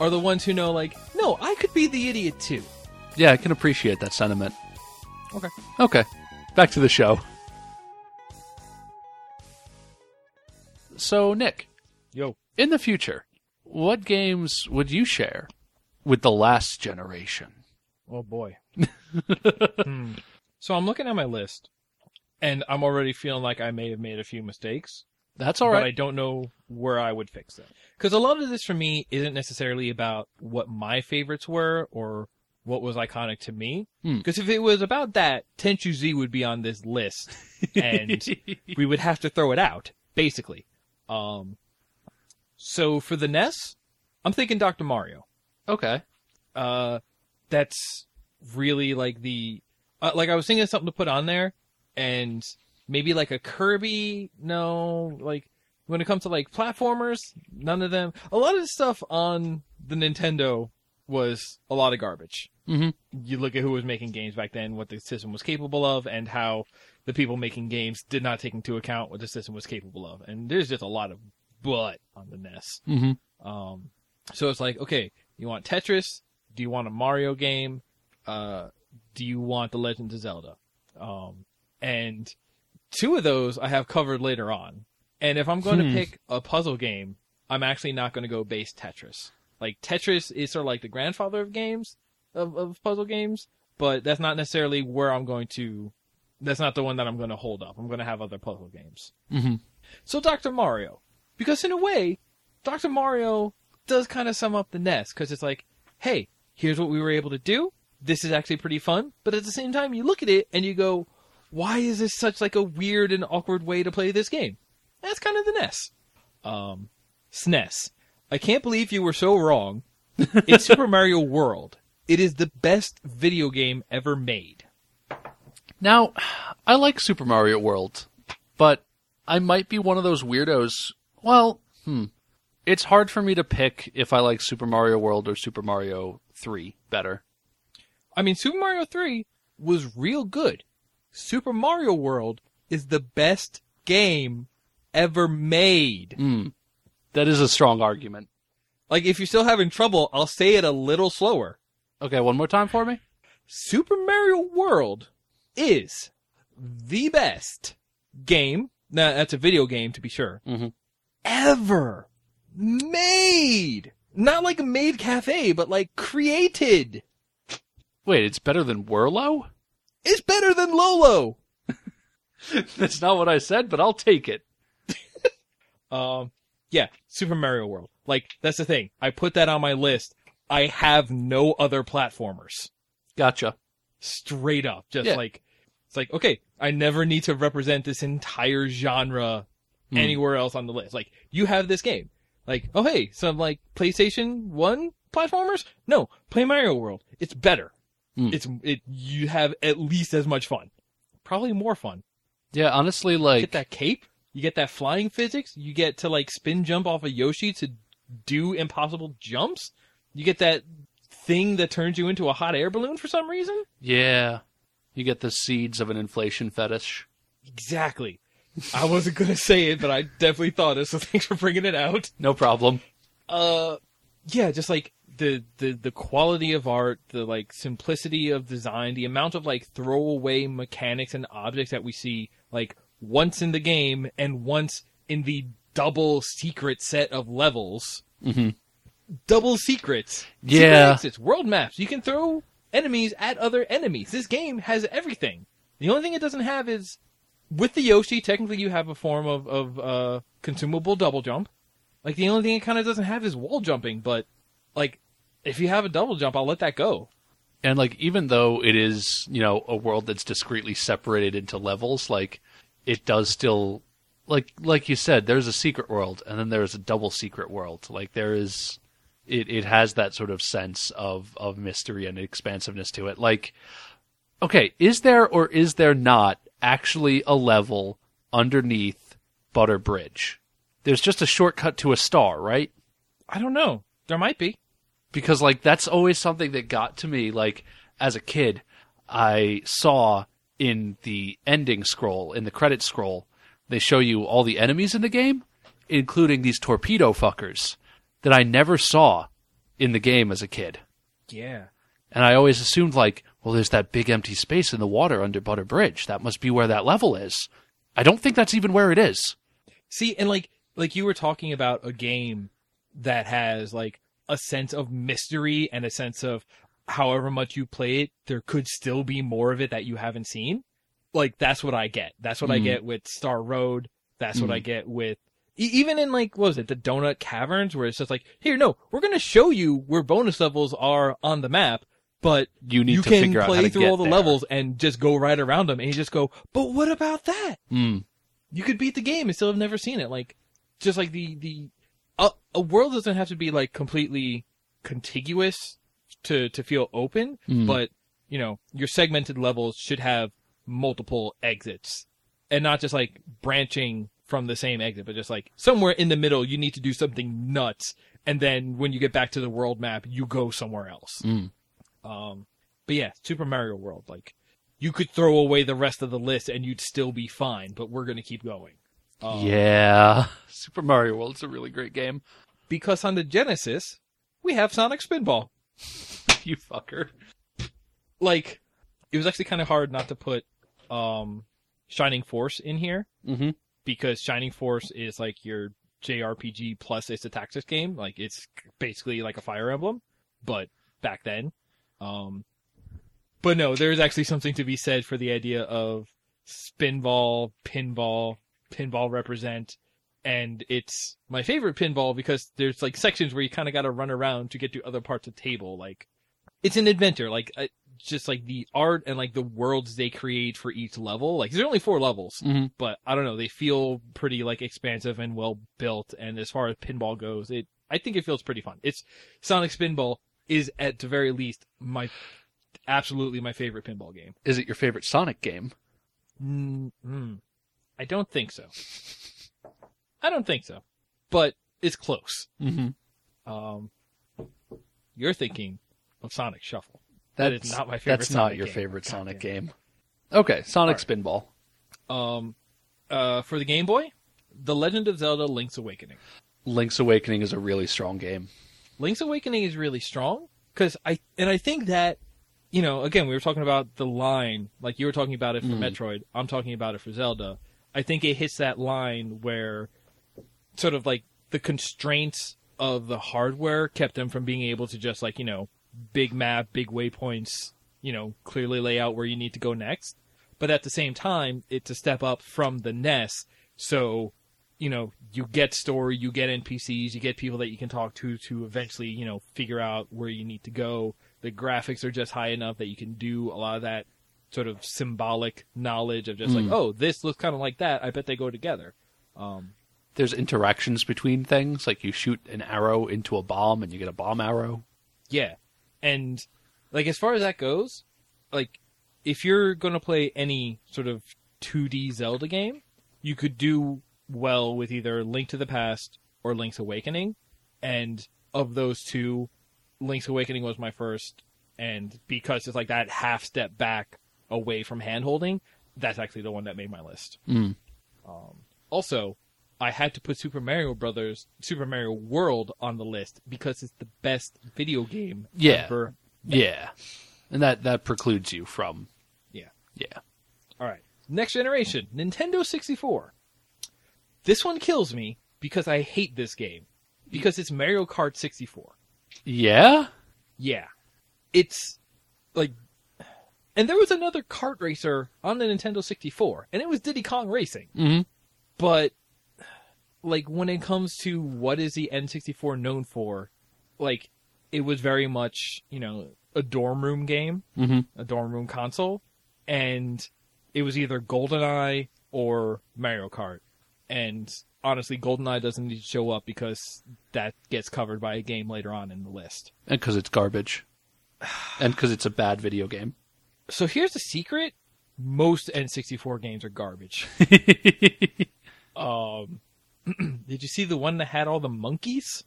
are the ones who know, like, no, I could be the idiot too. Yeah, I can appreciate that sentiment. Okay. Okay. Back to the show. So, Nick, Yo. in the future, what games would you share with the last generation? Oh boy. Hmm. So I'm looking at my list, and I'm already feeling like I may have made a few mistakes, That's all right. but I don't know where I would fix them. Because a lot of this for me isn't necessarily about what my favorites were or what was iconic to me. Hmm. Because if it was about that, Tenchu Z would be on this list, and we would have to throw it out, basically. Um, so for the NES, I'm thinking Dr. Mario. okay. Uh, that's really like the uh, like I was thinking of something to put on there, and maybe like a Kirby. No, like when it comes to like platformers, none of them. A lot of the stuff on the Nintendo was a lot of garbage. Mhm. You look at who was making games back then, what the system was capable of, and how the people making games did not take into account what the system was capable of. And there's just a lot of butt on the NES. Mm-hmm. Um, so it's like, okay, you want Tetris? Do you want a Mario game? Uh, do you want The Legend of Zelda? Um, and two of those I have covered later on. And if I'm going Hmm. to pick a puzzle game, I'm actually not going to go base Tetris. Like Tetris is sort of like the grandfather of games of, of puzzle games, but that's not necessarily where I'm going to. That's not the one that I'm going to hold up. I'm going to have other puzzle games. Mm-hmm. So Dr. Mario, because in a way, Dr. Mario does kind of sum up the NES because it's like, hey, here's what we were able to do. This is actually pretty fun, but at the same time, you look at it and you go, why is this such like a weird and awkward way to play this game? That's kind of the NES. Um, SNES. I can't believe you were so wrong. It's Super Mario World. It is the best video game ever made. Now, I like Super Mario World, but I might be one of those weirdos. Well, hmm. It's hard for me to pick if I like Super Mario World or Super Mario 3 better. I mean, Super Mario 3 was real good. Super Mario World is the best game ever made. Hmm. That is a strong argument. Like, if you're still having trouble, I'll say it a little slower. Okay, one more time for me. Super Mario World is the best game. Now, that's a video game to be sure. Mhm. Ever made. Not like a made cafe, but like created. Wait, it's better than Whirlo? It's better than Lolo. That's not what I said, but I'll take it. Um, yeah, Super Mario World. Like, that's the thing. I put that on my list. I have no other platformers. Gotcha. Straight up. Just Yeah. like, it's like, okay, I never need to represent this entire genre Hmm. anywhere else on the list. Like, you have this game. Like, oh hey, some like PlayStation 1 platformers? No, play Mario World. It's better. Hmm. It's, it, you have at least as much fun. Probably more fun. Yeah, honestly, You like, get that cape. You get that flying physics. You get to like spin jump off of Yoshi to do impossible jumps. You get that thing that turns you into a hot air balloon for some reason. Yeah. You get the seeds of an inflation fetish. Exactly. I wasn't gonna say it, but I definitely thought it. So thanks for bringing it out. No problem. Uh, yeah, just like the the the quality of art, the like simplicity of design, the amount of like throwaway mechanics and objects that we see like once in the game and once in the double secret set of levels. Mhm. Double secrets. Yeah. Secret exits, world maps. You can throw enemies at other enemies. This game has everything. The only thing it doesn't have is with the Yoshi, technically you have a form of, of uh, consumable double jump. Like the only thing it kind of doesn't have is wall jumping, but like if you have a double jump, I'll let that go. And like even though it is, you know, a world that's discreetly separated into levels, like it does still like like you said, there's a secret world and then there's a double secret world. Like there is it it has that sort of sense of of mystery and expansiveness to it. Like okay, is there or is there not actually a level underneath Butter Bridge? There's just a shortcut to a star, right? I don't know. There might be. Because like that's always something that got to me like as a kid i saw in the ending scroll in the credit scroll they show you all the enemies in the game including these torpedo fuckers that i never saw in the game as a kid. Yeah. and i always assumed like well there's that big empty space in the water under butter bridge. That must be where that level is. I don't think that's even where it is. See, and like like you were talking about a game that has like a sense of mystery and a sense of however much you play it, there could still be more of it that you haven't seen. Like that's what I get. That's what I Mm. get with Star Road. That's what Mm. I get with e- even in like what was it the Donut Caverns where it's just like here no we're gonna show you where bonus levels are on the map, but you need you to can figure out how play to through all the there. levels and just go right around them and you just go but what about that? Mm. you could beat the game and still have never seen it. Like, just like the the a, a world doesn't have to be like completely contiguous to to feel open, Mm. but you know your segmented levels should have multiple exits and not just like branching from the same exit, but just like somewhere in the middle you need to do something nuts, and then when you get back to the world map, you go somewhere else. Mm. Um, but yeah, Super Mario World, like you could throw away the rest of the list and you'd still be fine, but we're gonna keep going. Um, yeah super mario world's a really great game because on the Genesis we have Sonic Spinball. you fucker. Like, it was actually kind of hard not to put um, Shining Force in here Mm-hmm. because Shining Force is like your JRPG plus it's a tactics game. Like it's basically like a Fire Emblem, but back then. Um, but no, there's actually something to be said for the idea of spinball, pinball, pinball represent, and it's my favorite pinball because there's like sections where you kind of got to run around to get to other parts of the table. Like it's an adventure. Like uh, just like the art and like the worlds they create for each level. Like there's only four levels Mm-hmm. but I don't know. They feel pretty like expansive and well built. And as far as pinball goes, it I think it feels pretty fun. It's Sonic Spinball is at the very least my absolutely my favorite pinball game. Is it your favorite Sonic game? mm I don't think so. I don't think so, but it's close. Mm-hmm. Um, you're thinking of Sonic Shuffle. That is That's not my favorite That's not Sonic your game. favorite God Sonic damn. game. Okay, Sonic All Spinball. Um, uh, for the Game Boy, The Legend of Zelda: Link's Awakening. Link's Awakening is a really strong game. Link's Awakening is really strong because I and I think that you know again we were talking about the line like you were talking about it for Mm. Metroid I'm talking about it for Zelda I think it hits that line where sort of like the constraints of the hardware kept them from being able to just like you know big map big waypoints you know clearly lay out where you need to go next but at the same time it's a step up from the NES so you know, you get story, you get NPCs, you get people that you can talk to to eventually, you know, figure out where you need to go. The graphics are just high enough that you can do a lot of that sort of symbolic knowledge of just Mm. like, oh, this looks kind of like that. I bet they go together. Um, There's interactions between things, like you shoot an arrow into a bomb and you get a bomb arrow. yeah, and like as far as that goes, like if you're gonna play any sort of 2D Zelda game, you could do well with either Link to the Past or Link's Awakening, and of those two, Link's Awakening was my first, and because it's like that half step back away from handholding, that's actually the one that made my list. Mm. Um, also, I had to put Super Mario Brothers, Super Mario World on the list because it's the best video game Yeah. ever. Yeah, and that that precludes you from. Yeah. Yeah. All right. Next generation, Nintendo 64. This one kills me because I hate this game because it's Mario Kart 64. Yeah. Yeah. It's like and there was another kart racer on the Nintendo 64 and it was Diddy Kong Racing. hmm But like when it comes to what is the N64 known for, like it was very much, you know, a dorm room game, hmm a dorm room console, and it was either GoldenEye or Mario Kart. And honestly, GoldenEye doesn't need to show up because that gets covered by a game later on in the list. And because it's garbage, and because it's a bad video game. So here's the secret: most N64 games are garbage. um, did you see the one that had all the monkeys?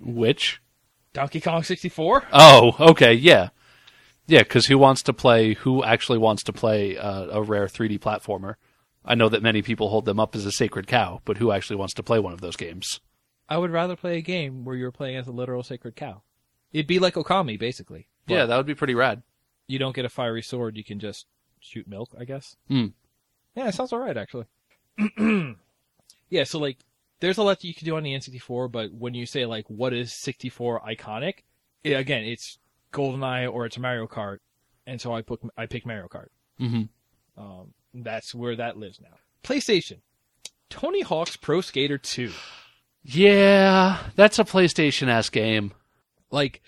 Which? Donkey Kong 64? Oh, okay, yeah, yeah. Because who wants to play? Who actually wants to play uh, a rare 3D platformer? I know that many people hold them up as a sacred cow, but who actually wants to play one of those games? I would rather play a game where you're playing as a literal sacred cow. It'd be like Okami, basically. Yeah, that would be pretty rad. You don't get a fiery sword, you can just shoot milk, I guess. Hmm. Yeah, it sounds alright, actually. yeah, so, like, there's a lot that you can do on the N64, but when you say, like, what is 64 iconic? It, again, it's GoldenEye or it's Mario Kart, and so I, put, I pick Mario Kart. hmm Um, that's where that lives now. PlayStation. Tony Hawk's Pro Skater 2. Yeah, that's a PlayStation S game. like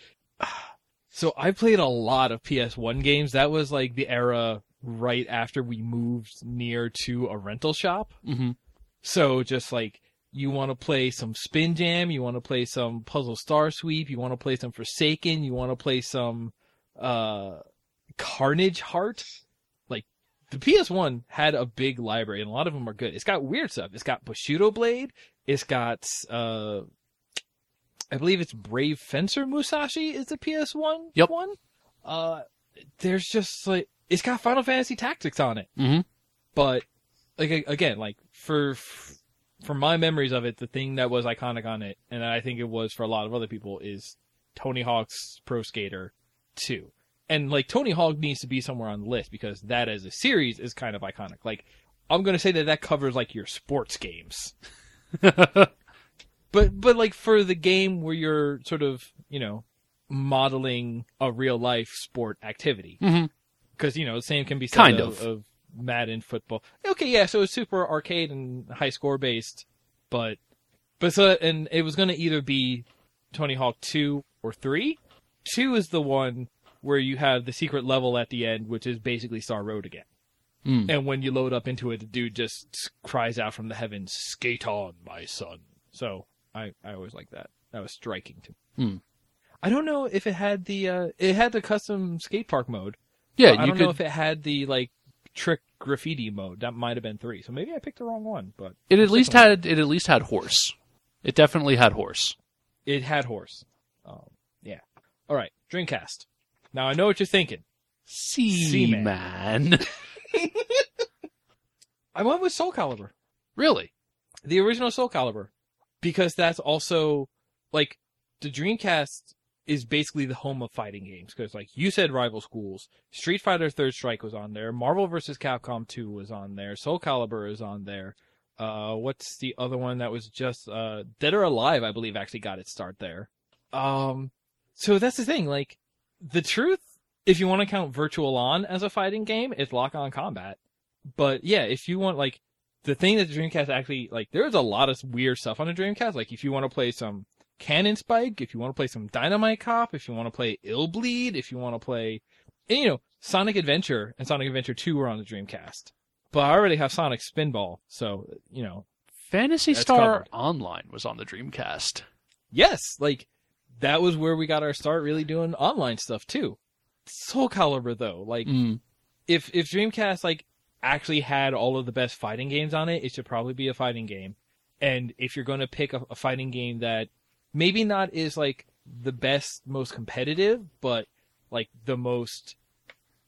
so I played a lot of PS1 games. That was like the era right after we moved near to a rental shop. hmm So just like you want to play some Spin Jam, you want to play some Puzzle Star Sweep, you want to play some Forsaken, you want to play some uh Carnage Heart. Like the PS1 had a big library and a lot of them are good. It's got weird stuff. It's got Bushido Blade, it's got uh I believe it's Brave Fencer Musashi is the PS1 Yep. one. Uh there's just like it's got Final Fantasy Tactics on it. Hmm but like again like for for my memories of it the thing that was iconic on it and i think it was for a lot of other people is tony hawk's pro skater 2 and like tony hawk needs to be somewhere on the list because that as a series is kind of iconic. Like i'm going to say that that covers like your sports games but but like for the game where you're sort of you know modeling a real life sport activity because you know the same can be said Kind of, of. of Madden football. Okay, yeah, so it's super arcade and high score based, but but so and it was going to either be Tony Hawk two or three. Two is the one where you have the secret level at the end, which is basically Star Road again. Mm. And when you load up into it, the dude just cries out from the heavens, "Skate on, my son!" So I I always like that. That was striking to me. Hmm. I don't know if it had the uh, it had the custom skate park mode. Yeah, I don't could. know if it had the like trick graffiti mode. That might have been three. So maybe I picked the wrong one, but it at least had. It at least had horse. It definitely had horse. it had horse. Um, yeah. All right, Dreamcast. Now I know what you're thinking. Seaman. Man. I went with Soul Calibur, really? the original Soul Calibur, because that's also like the Dreamcast is basically the home of fighting games. Because like you said, Rival Schools, Street Fighter Third Strike was on there, Marvel vs. Capcom 2 was on there, Soul Calibur is on there. Uh, what's the other one that was just uh, Dead or Alive? I believe actually got its start there. Um, so that's the thing. Like the truth, if you want to count Virtual On as a fighting game, it's Lock On Combat. But yeah, if you want like the thing that the Dreamcast actually like, there's a lot of weird stuff on the Dreamcast. Like if you want to play some Cannon Spike, if you want to play some Dynamite Cop, if you want to play Ill Bleed, if you want to play, and, you know, Sonic Adventure and Sonic Adventure 2 were on the Dreamcast. But I already have Sonic Spinball, so you know, Phantasy Star covered. Online was on the Dreamcast. yes, like that was where we got our start really doing online stuff too. Soul Calibur though, like Mm. if if Dreamcast like actually had all of the best fighting games on it, it should probably be a fighting game. And if you're going to pick a, a fighting game that maybe not is like the best, most competitive, but like the most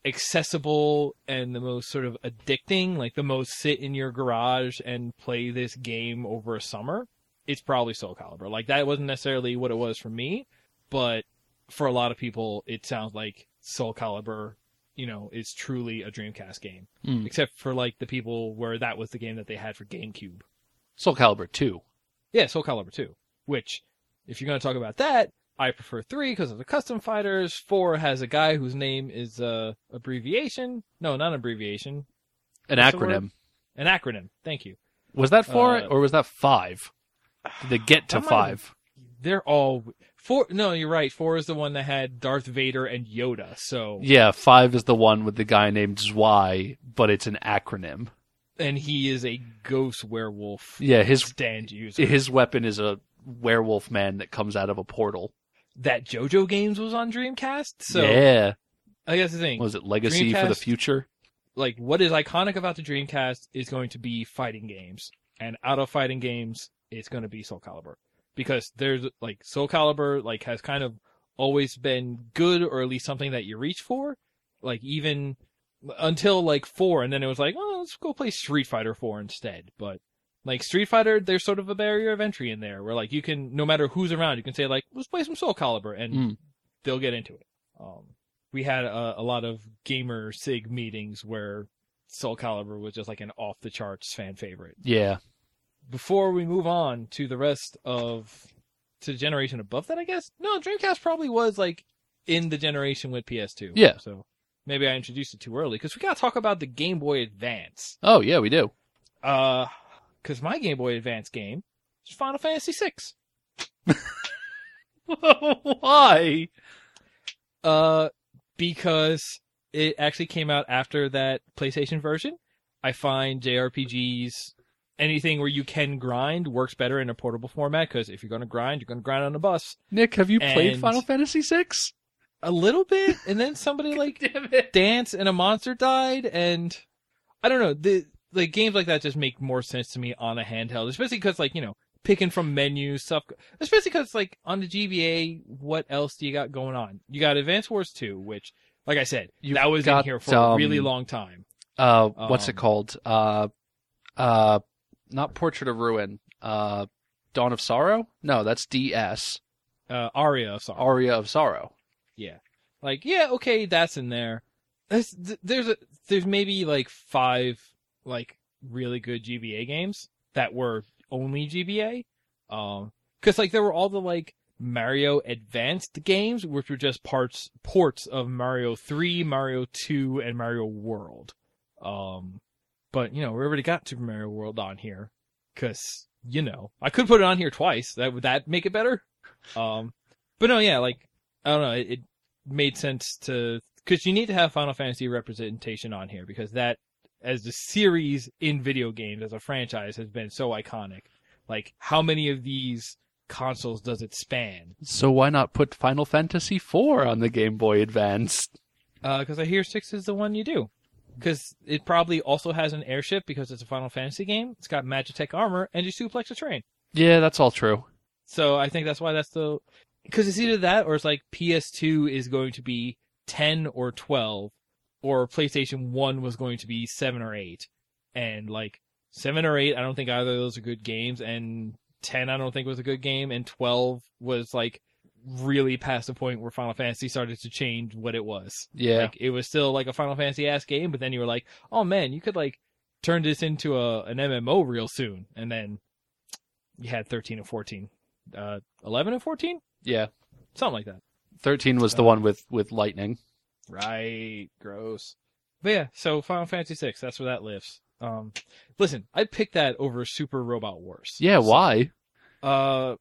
accessible and the most sort of addicting, like the most sit in your garage and play this game over a summer, it's probably Soul Calibur. Like that wasn't necessarily what it was for me, but for a lot of people, it sounds like Soul Calibur, you know, is truly a Dreamcast game. Mm. Except for like the people where that was the game that they had for GameCube. Soul Calibur 2. Yeah, Soul Calibur 2. Which, if you're going to talk about that, I prefer 3 because of the custom fighters. 4 has a guy whose name is uh abbreviation. No, not an abbreviation. An What's acronym. An acronym. Thank you. Was that 4 Uh, or was that 5? Did they get to have 5? They're all four. No, you're right. Four is the one that had Darth Vader and Yoda. So, Yeah, 5 is the one with the guy named Zwei, but it's an acronym. and he is a ghost werewolf Yeah, his stand user. his weapon is a werewolf man that comes out of a portal. that JoJo Games was on Dreamcast. So, yeah. I guess the thing, Was it Legacy for the Dreamcast- future? like, what is iconic about the Dreamcast is going to be fighting games, and out of fighting games, it's going to be Soul Calibur because there's like Soul Calibur like has kind of always been good or at least something that you reach for, like even until like four, and then it was like, oh, let's go play Street Fighter four instead. But like Street Fighter, there's sort of a barrier of entry in there where like you can, no matter who's around, you can say like, let's play some Soul Calibur, and Mm. they'll get into it. Um, we had a, a lot of gamer sig meetings where Soul Calibur was just like an off the charts fan favorite. Yeah. Before we move on to the rest of to the generation above that, I guess no Dreamcast probably was like in the generation with PS2. Yeah. So maybe I introduced it too early because we gotta talk about the Game Boy Advance. Oh, yeah, we do. Uh, because my Game Boy Advance game is Final Fantasy VI. Why? Uh, because it actually came out after that PlayStation version. I find JRPGs, anything where you can grind, works better in a portable format. Because if you're going to grind, you're going to grind on a bus Nick, have you played Final Fantasy VI? a little bit, and then somebody like dance and a monster died, and I don't know. The like games like that just make more sense to me on a handheld, especially because like you know picking from menus stuff. Especially because like on the GBA, what else do you got going on? You got Advance Wars 2, which, like I said, You've that was in here for a um, really long time. Uh, what's it Um, called? Uh, uh, not Portrait of Ruin. Uh, Dawn of Sorrow? No, that's DS. Uh, Aria, sorry. Aria of Sorrow. Yeah. Like, yeah, okay, that's in there. There's, there's a, there's maybe like five, like, really good GBA games that were only GBA. Um, cause like there were all the like Mario Advanced games, which were just parts, ports of Mario 3, Mario 2, and Mario World. Um, but you know, we already got Super Mario World on here. Cause, you know, I could put it on here twice. That, would that make it better? Um, but no, yeah, like, I don't know, it, it made sense to because you need to have Final Fantasy representation on here because that, as the series in video games as a franchise, has been so iconic. Like, how many of these consoles does it span? So why not put Final Fantasy IV on the Game Boy Advance? Because I hear six is the one you do. Because it probably also has an airship because it's a Final Fantasy game. It's got Magitech armor and you suplex a train. Yeah, that's all true. So I think that's why that's the because it's either that or it's like PS2 is going to be 10 or 12 or PlayStation 1 was going to be 7 or 8 and like 7 or 8 I don't think either of those are good games and 10 I don't think was a good game and 12 was like really past the point where Final Fantasy started to change what it was. Yeah. Like it was still like a Final Fantasy ass game but then you were like, "Oh man, you could like turn this into a an MMO real soon." And then you had 13 and 14 uh, 11 and 14 yeah. something like that 13 was the Uh, one with, with lightning. right gross but yeah so final fantasy 6 that's where that lives um listen i'd pick that over super robot wars Yeah, So, why? uh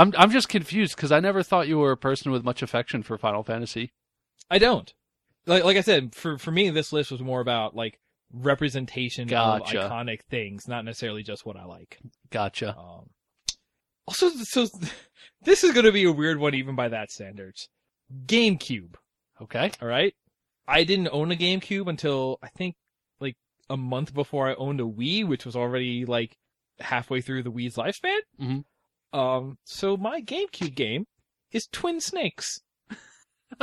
I'm I'm just confused because I never thought you were a person with much affection for Final Fantasy. i don't like like i said for for me this list was more about like representation Gotcha. of iconic things not necessarily just what i like Gotcha. um also so this is going to be a weird one even by that standards gamecube Okay. All right. I didn't own a GameCube until I think like a month before I owned a Wii, which was already like halfway through the Wii's lifespan. Mhm. Um, so my GameCube game is Twin Snakes.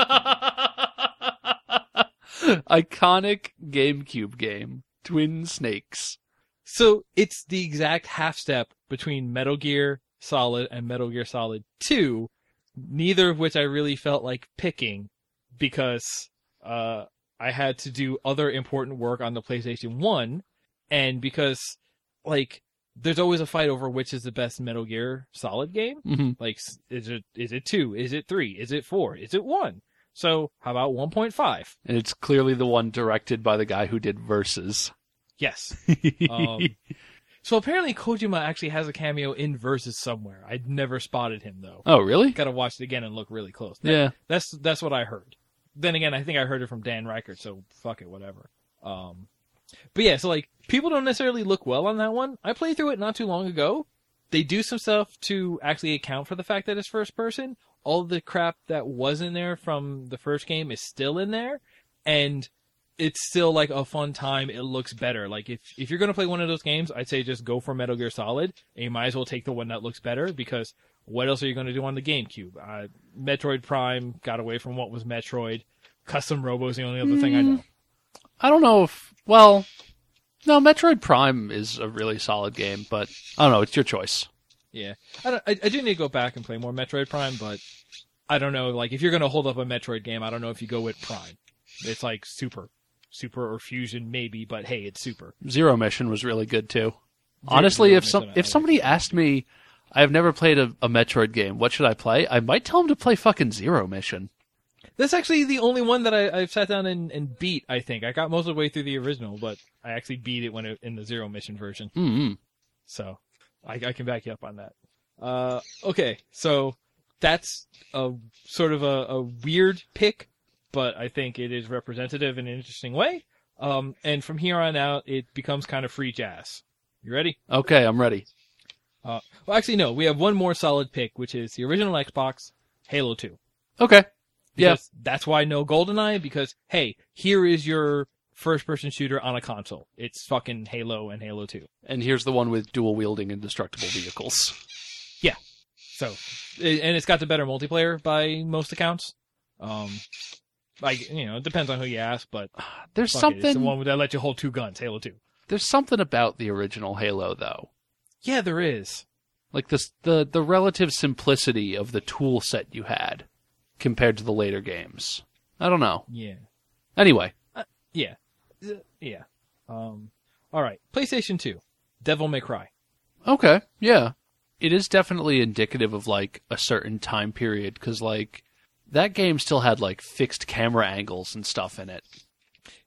Iconic GameCube game, Twin Snakes. So it's the exact half step between Metal Gear Solid and Metal Gear Solid 2, neither of which I really felt like picking because uh, I had to do other important work on the PlayStation 1 and because like there's always a fight over which is the best Metal Gear Solid game. hmm Like is it is it 2? Is it 3? Is it 4? Is it 1? So, how about 1.5? And it's clearly the one directed by the guy who did Versus. Yes. Um, so apparently Kojima actually has a cameo in Versus somewhere. I'd never spotted him though. oh, really? Got to watch it again and look really close. That- Yeah. that's that's what I heard. Then again, I think I heard it from Dan Reichert, so fuck it, whatever. Um, but yeah, so like people don't necessarily look well on that one. I played through it not too long ago. They do some stuff to actually account for the fact that it's first person. All the crap that was in there from the first game is still in there, and it's still like a fun time. It looks better. Like if if you're gonna play one of those games, I'd say just go for Metal Gear Solid, and you might as well take the one that looks better because what else are you gonna do on the GameCube? Uh, Metroid Prime got away from what was Metroid. Custom Robo's the only other thing I know. I don't know if, well, no, Metroid Prime is a really solid game, but I don't know. It's your choice. Yeah, I, don't, I I do need to go back and play more Metroid Prime, but I don't know. Like if you're gonna hold up a Metroid game, I don't know if you go with Prime. It's like Super, Super or Fusion maybe, but hey, it's Super. Zero Mission was really good too. Zero- Honestly, Zero if some I if somebody asked me, I've never played a, a Metroid game. What should I play? I might tell them to play fucking Zero Mission. That's actually the only one that I, I've sat down and, and beat. I think I got most of the way through the original, but I actually beat it when it, in the Zero Mission version. Mm-hmm. So I, I can back you up on that. Uh, okay, so that's a sort of a, a weird pick, but I think it is representative in an interesting way. Um, and from here on out, it becomes kind of free jazz. You ready? Okay, I'm ready. Uh, well, actually, no. We have one more solid pick, which is the original Xbox, Halo 2. Okay. Because that's why no GoldenEye, because, hey, here is your first person shooter on a console. It's fucking Halo and Halo 2. And here's the one with dual wielding indestructible vehicles. Yeah. So, and it's got the better multiplayer by most accounts. Um, like, you know, it depends on who you ask, but There's fuck it, it's the something one that let you hold two guns, Halo 2. there's something about the original Halo though. Yeah, there is. Like this the the relative simplicity of the tool set you had compared to the later games. I don't know. Yeah. Anyway, Yeah. Uh, Yeah. Um, alright. PlayStation 2. Devil May Cry. okay, yeah. It is definitely indicative of like a certain time period cuz like that game still had like fixed camera angles and stuff in it.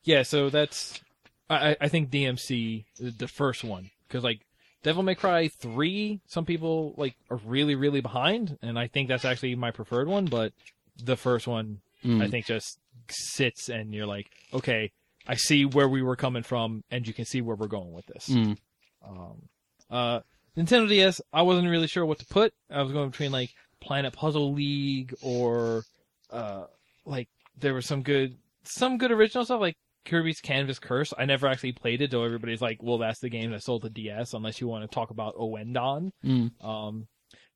Yeah, so that's I, I- think DMC the the first one because like Devil May Cry three, some people like are really really behind, and I think that's actually my preferred one. But the first one, Mm. I think, just sits and you're like, okay, I see where we were coming from, and you can see where we're going with this. Mm. Um, uh, Nintendo DS, I wasn't really sure what to put. I was going between like Planet Puzzle League or uh, like there was some good some good original stuff like Kirby's Canvas Curse. I never actually played it, though everybody's like, well, that's the game that sold the DS, unless you want to talk about Ouendan. Mm. Um,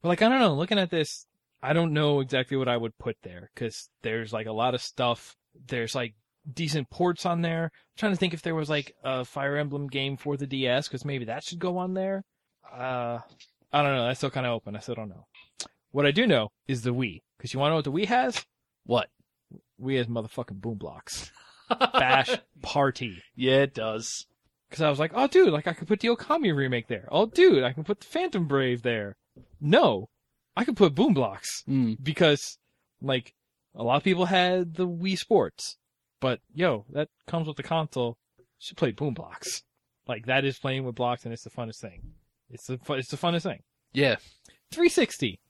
but like, I don't know. Looking at this, I don't know exactly what I would put there because there's like a lot of stuff. There's like decent ports on there. I'm trying to think if there was like a Fire Emblem game for the DS because maybe that should go on there. Uh, I don't know. That's still kind of open. I still don't know. What I do know is the Wii because you want to know what the Wii has? What? Wii has motherfucking Boom Blox. Bash Party. Yeah, it does. Because I was like, oh, dude, like I could put the Okami remake there. Oh, dude, I can put the Phantom Brave there. No, I could put Boom Blox Mm. because, like, a lot of people had the Wii Sports, but yo, that comes with the console. You should play Boom Blox. Like that is playing with blocks, and it's the funnest thing. It's the it's the funnest thing. Yeah. 360.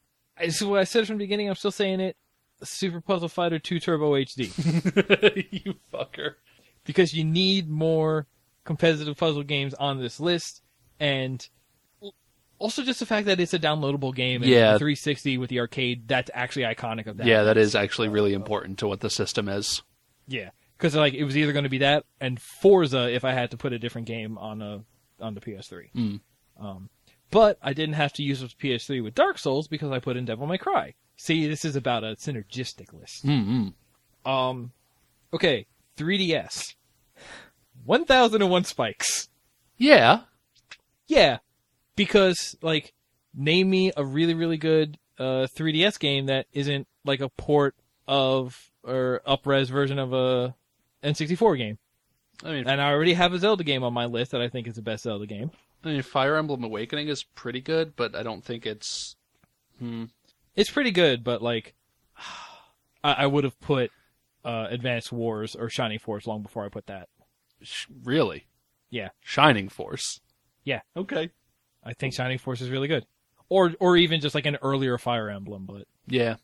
This is what I said from the beginning. I'm still saying it. Super Puzzle Fighter 2 Turbo HD you fucker. because you need more competitive puzzle games on this list, and also just the fact that it's a downloadable game. And Yeah. 360 with the arcade. That's actually iconic of that. Yeah, that is actually really important to what the system is. Yeah, because like it was either going to be that and Forza if I had to put a different game on a on the PS3. Mm. Um, but I didn't have to use the PS3 with Dark Souls because I put in Devil May Cry. See, this is about a synergistic list. Mm-hmm. Um, okay, 3DS. 1001 spikes. Yeah. Yeah, because like, name me a really really good uh 3DS game that isn't like a port of or upres version of a N64 game. I mean, And I already have a Zelda game on my list that I think is the best Zelda game. I mean, Fire Emblem Awakening is pretty good, but I don't think it's. Hmm. It's pretty good, but like, I, I would have put uh, Advance Wars or Shining Force long before I put that. Sh- really? Yeah. Shining Force. Yeah. Okay. I think Shining Force is really good, or or even just like an earlier Fire Emblem, but Yeah.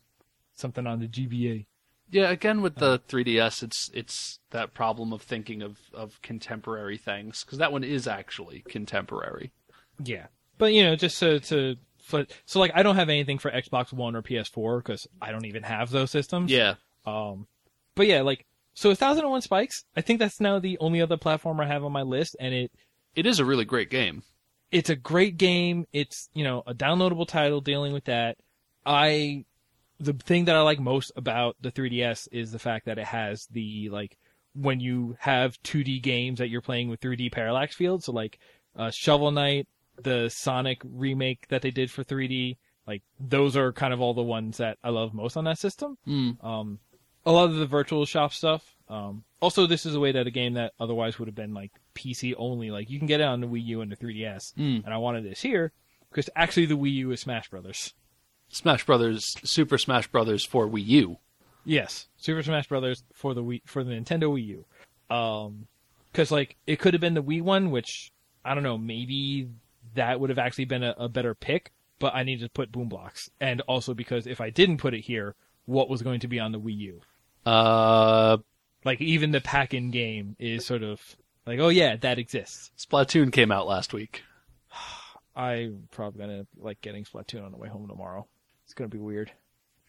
something on the GBA. Yeah, again with the 3DS, it's it's that problem of thinking of of contemporary things because that one is actually contemporary. Yeah, but you know, just to to so like I don't have anything for Xbox One or PS4 because I don't even have those systems. Yeah, Um, but yeah, like so, thousand and one spikes. I think that's now the only other platform I have on my list, and it it is a really great game. It's a great game. It's you know a downloadable title dealing with that. I the thing that I like most about the 3DS is the fact that it has the like when you have 2D games that you're playing with 3D parallax fields. So like uh, Shovel Knight, the Sonic remake that they did for 3D, like those are kind of all the ones that I love most on that system. Mm. Um, a lot of the virtual shop stuff. Um, also, this is a way that a game that otherwise would have been like PC only, like you can get it on the Wii U and the 3DS. Mm. And I wanted this here because actually the Wii U is Smash Brothers. Smash Brothers, Super Smash Brothers for Wii U. Yes, Super Smash Brothers for the Wii for the Nintendo Wii U. Um, because like it could have been the Wii one, which I don't know, maybe that would have actually been a, a better pick. But I needed to put Boom Blox, and also because if I didn't put it here, what was going to be on the Wii U? Uh, Like even the pack-in game is sort of like, oh yeah, that exists. Splatoon came out last week. I'm probably gonna like getting Splatoon on the way home tomorrow. It's gonna be weird.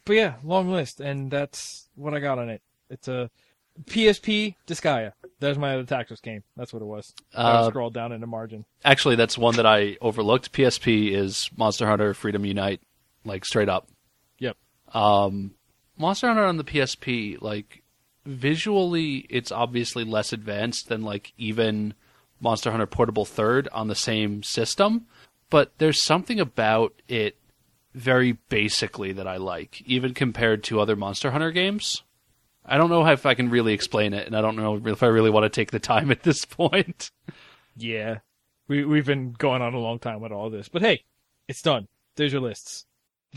But yeah, long list, and that's what I got on it. It's a PSP Disgaea. There's my other Tactics game. That's what it was. I Uh, scrolled down in the margin. Actually, that's one that I overlooked. PSP is Monster Hunter Freedom Unite, like straight up. Yep. Um, Monster Hunter on the PSP, like visually, it's obviously less advanced than like even Monster Hunter Portable Third on the same system, but there's something about it very basically that I like, even compared to other Monster Hunter games. I don't know if I can really explain it, and I don't know if I really want to take the time at this point. Yeah, we we've been going on a long time with all this, but hey, it's done. There's your lists.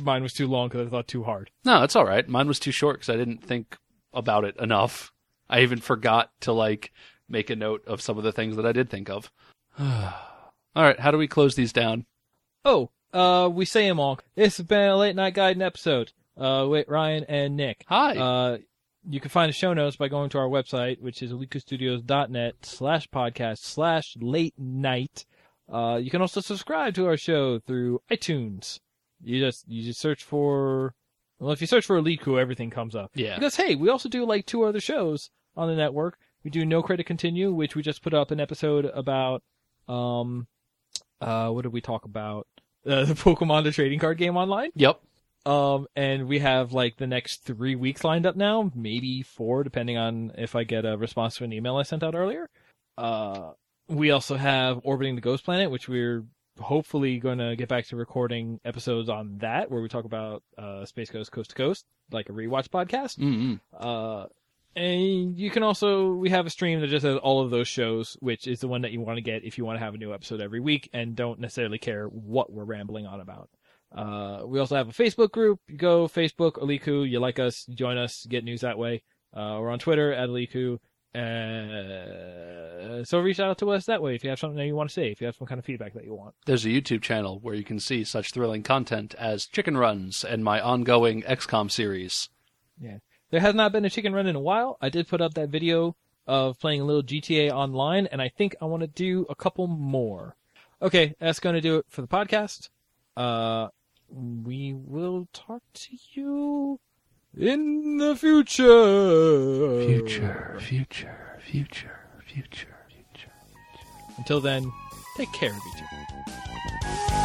Mine was too long because I thought too hard. No, it's all right. Mine was too short because I didn't think about it enough. I even forgot to like make a note of some of the things that I did think of. all right, how do we close these down? Oh, uh, we say them all. This has been a late night guiding episode. Uh, with Ryan and Nick. Hi. Uh, you can find the show notes by going to our website, which is alikustudios.net slash podcast slash late night. Uh, you can also subscribe to our show through iTunes. You just, you just search for, well, if you search for Aliku, everything comes up. yeah. Because hey, we also do like two other shows on the network. We do No Credit Continue, which we just put up an episode about. Um, uh, what did we talk about? Uh, the Pokemon the trading card game online. Yep. Um, and we have like the next three weeks lined up now, maybe four, depending on if I get a response to an email I sent out earlier. Uh, we also have Orbiting the Ghost Planet, which we're hopefully going to get back to recording episodes on that, where we talk about uh, Space Ghost Coast to Coast, like a rewatch podcast. mm Uh, and you can also we have a stream that just has all of those shows, which is the one that you want to get if you want to have a new episode every week and don't necessarily care what we're rambling on about. Uh, we also have a Facebook group. You go Facebook Aliku, you like us, join us, get news that way. Uh, we're on Twitter at Aliku. Uh, so reach out to us that way if you have something that you want to say, if you have some kind of feedback that you want. There's a YouTube channel where you can see such thrilling content as chicken runs and my ongoing XCOM series. Yeah. There has not been a chicken run in a while. I did put up that video of playing a little GTA online, and I think I want to do a couple more. Okay, that's going to do it for the podcast. Uh, we will talk to you in the future. future, future, future, future. Until then, take care of each other.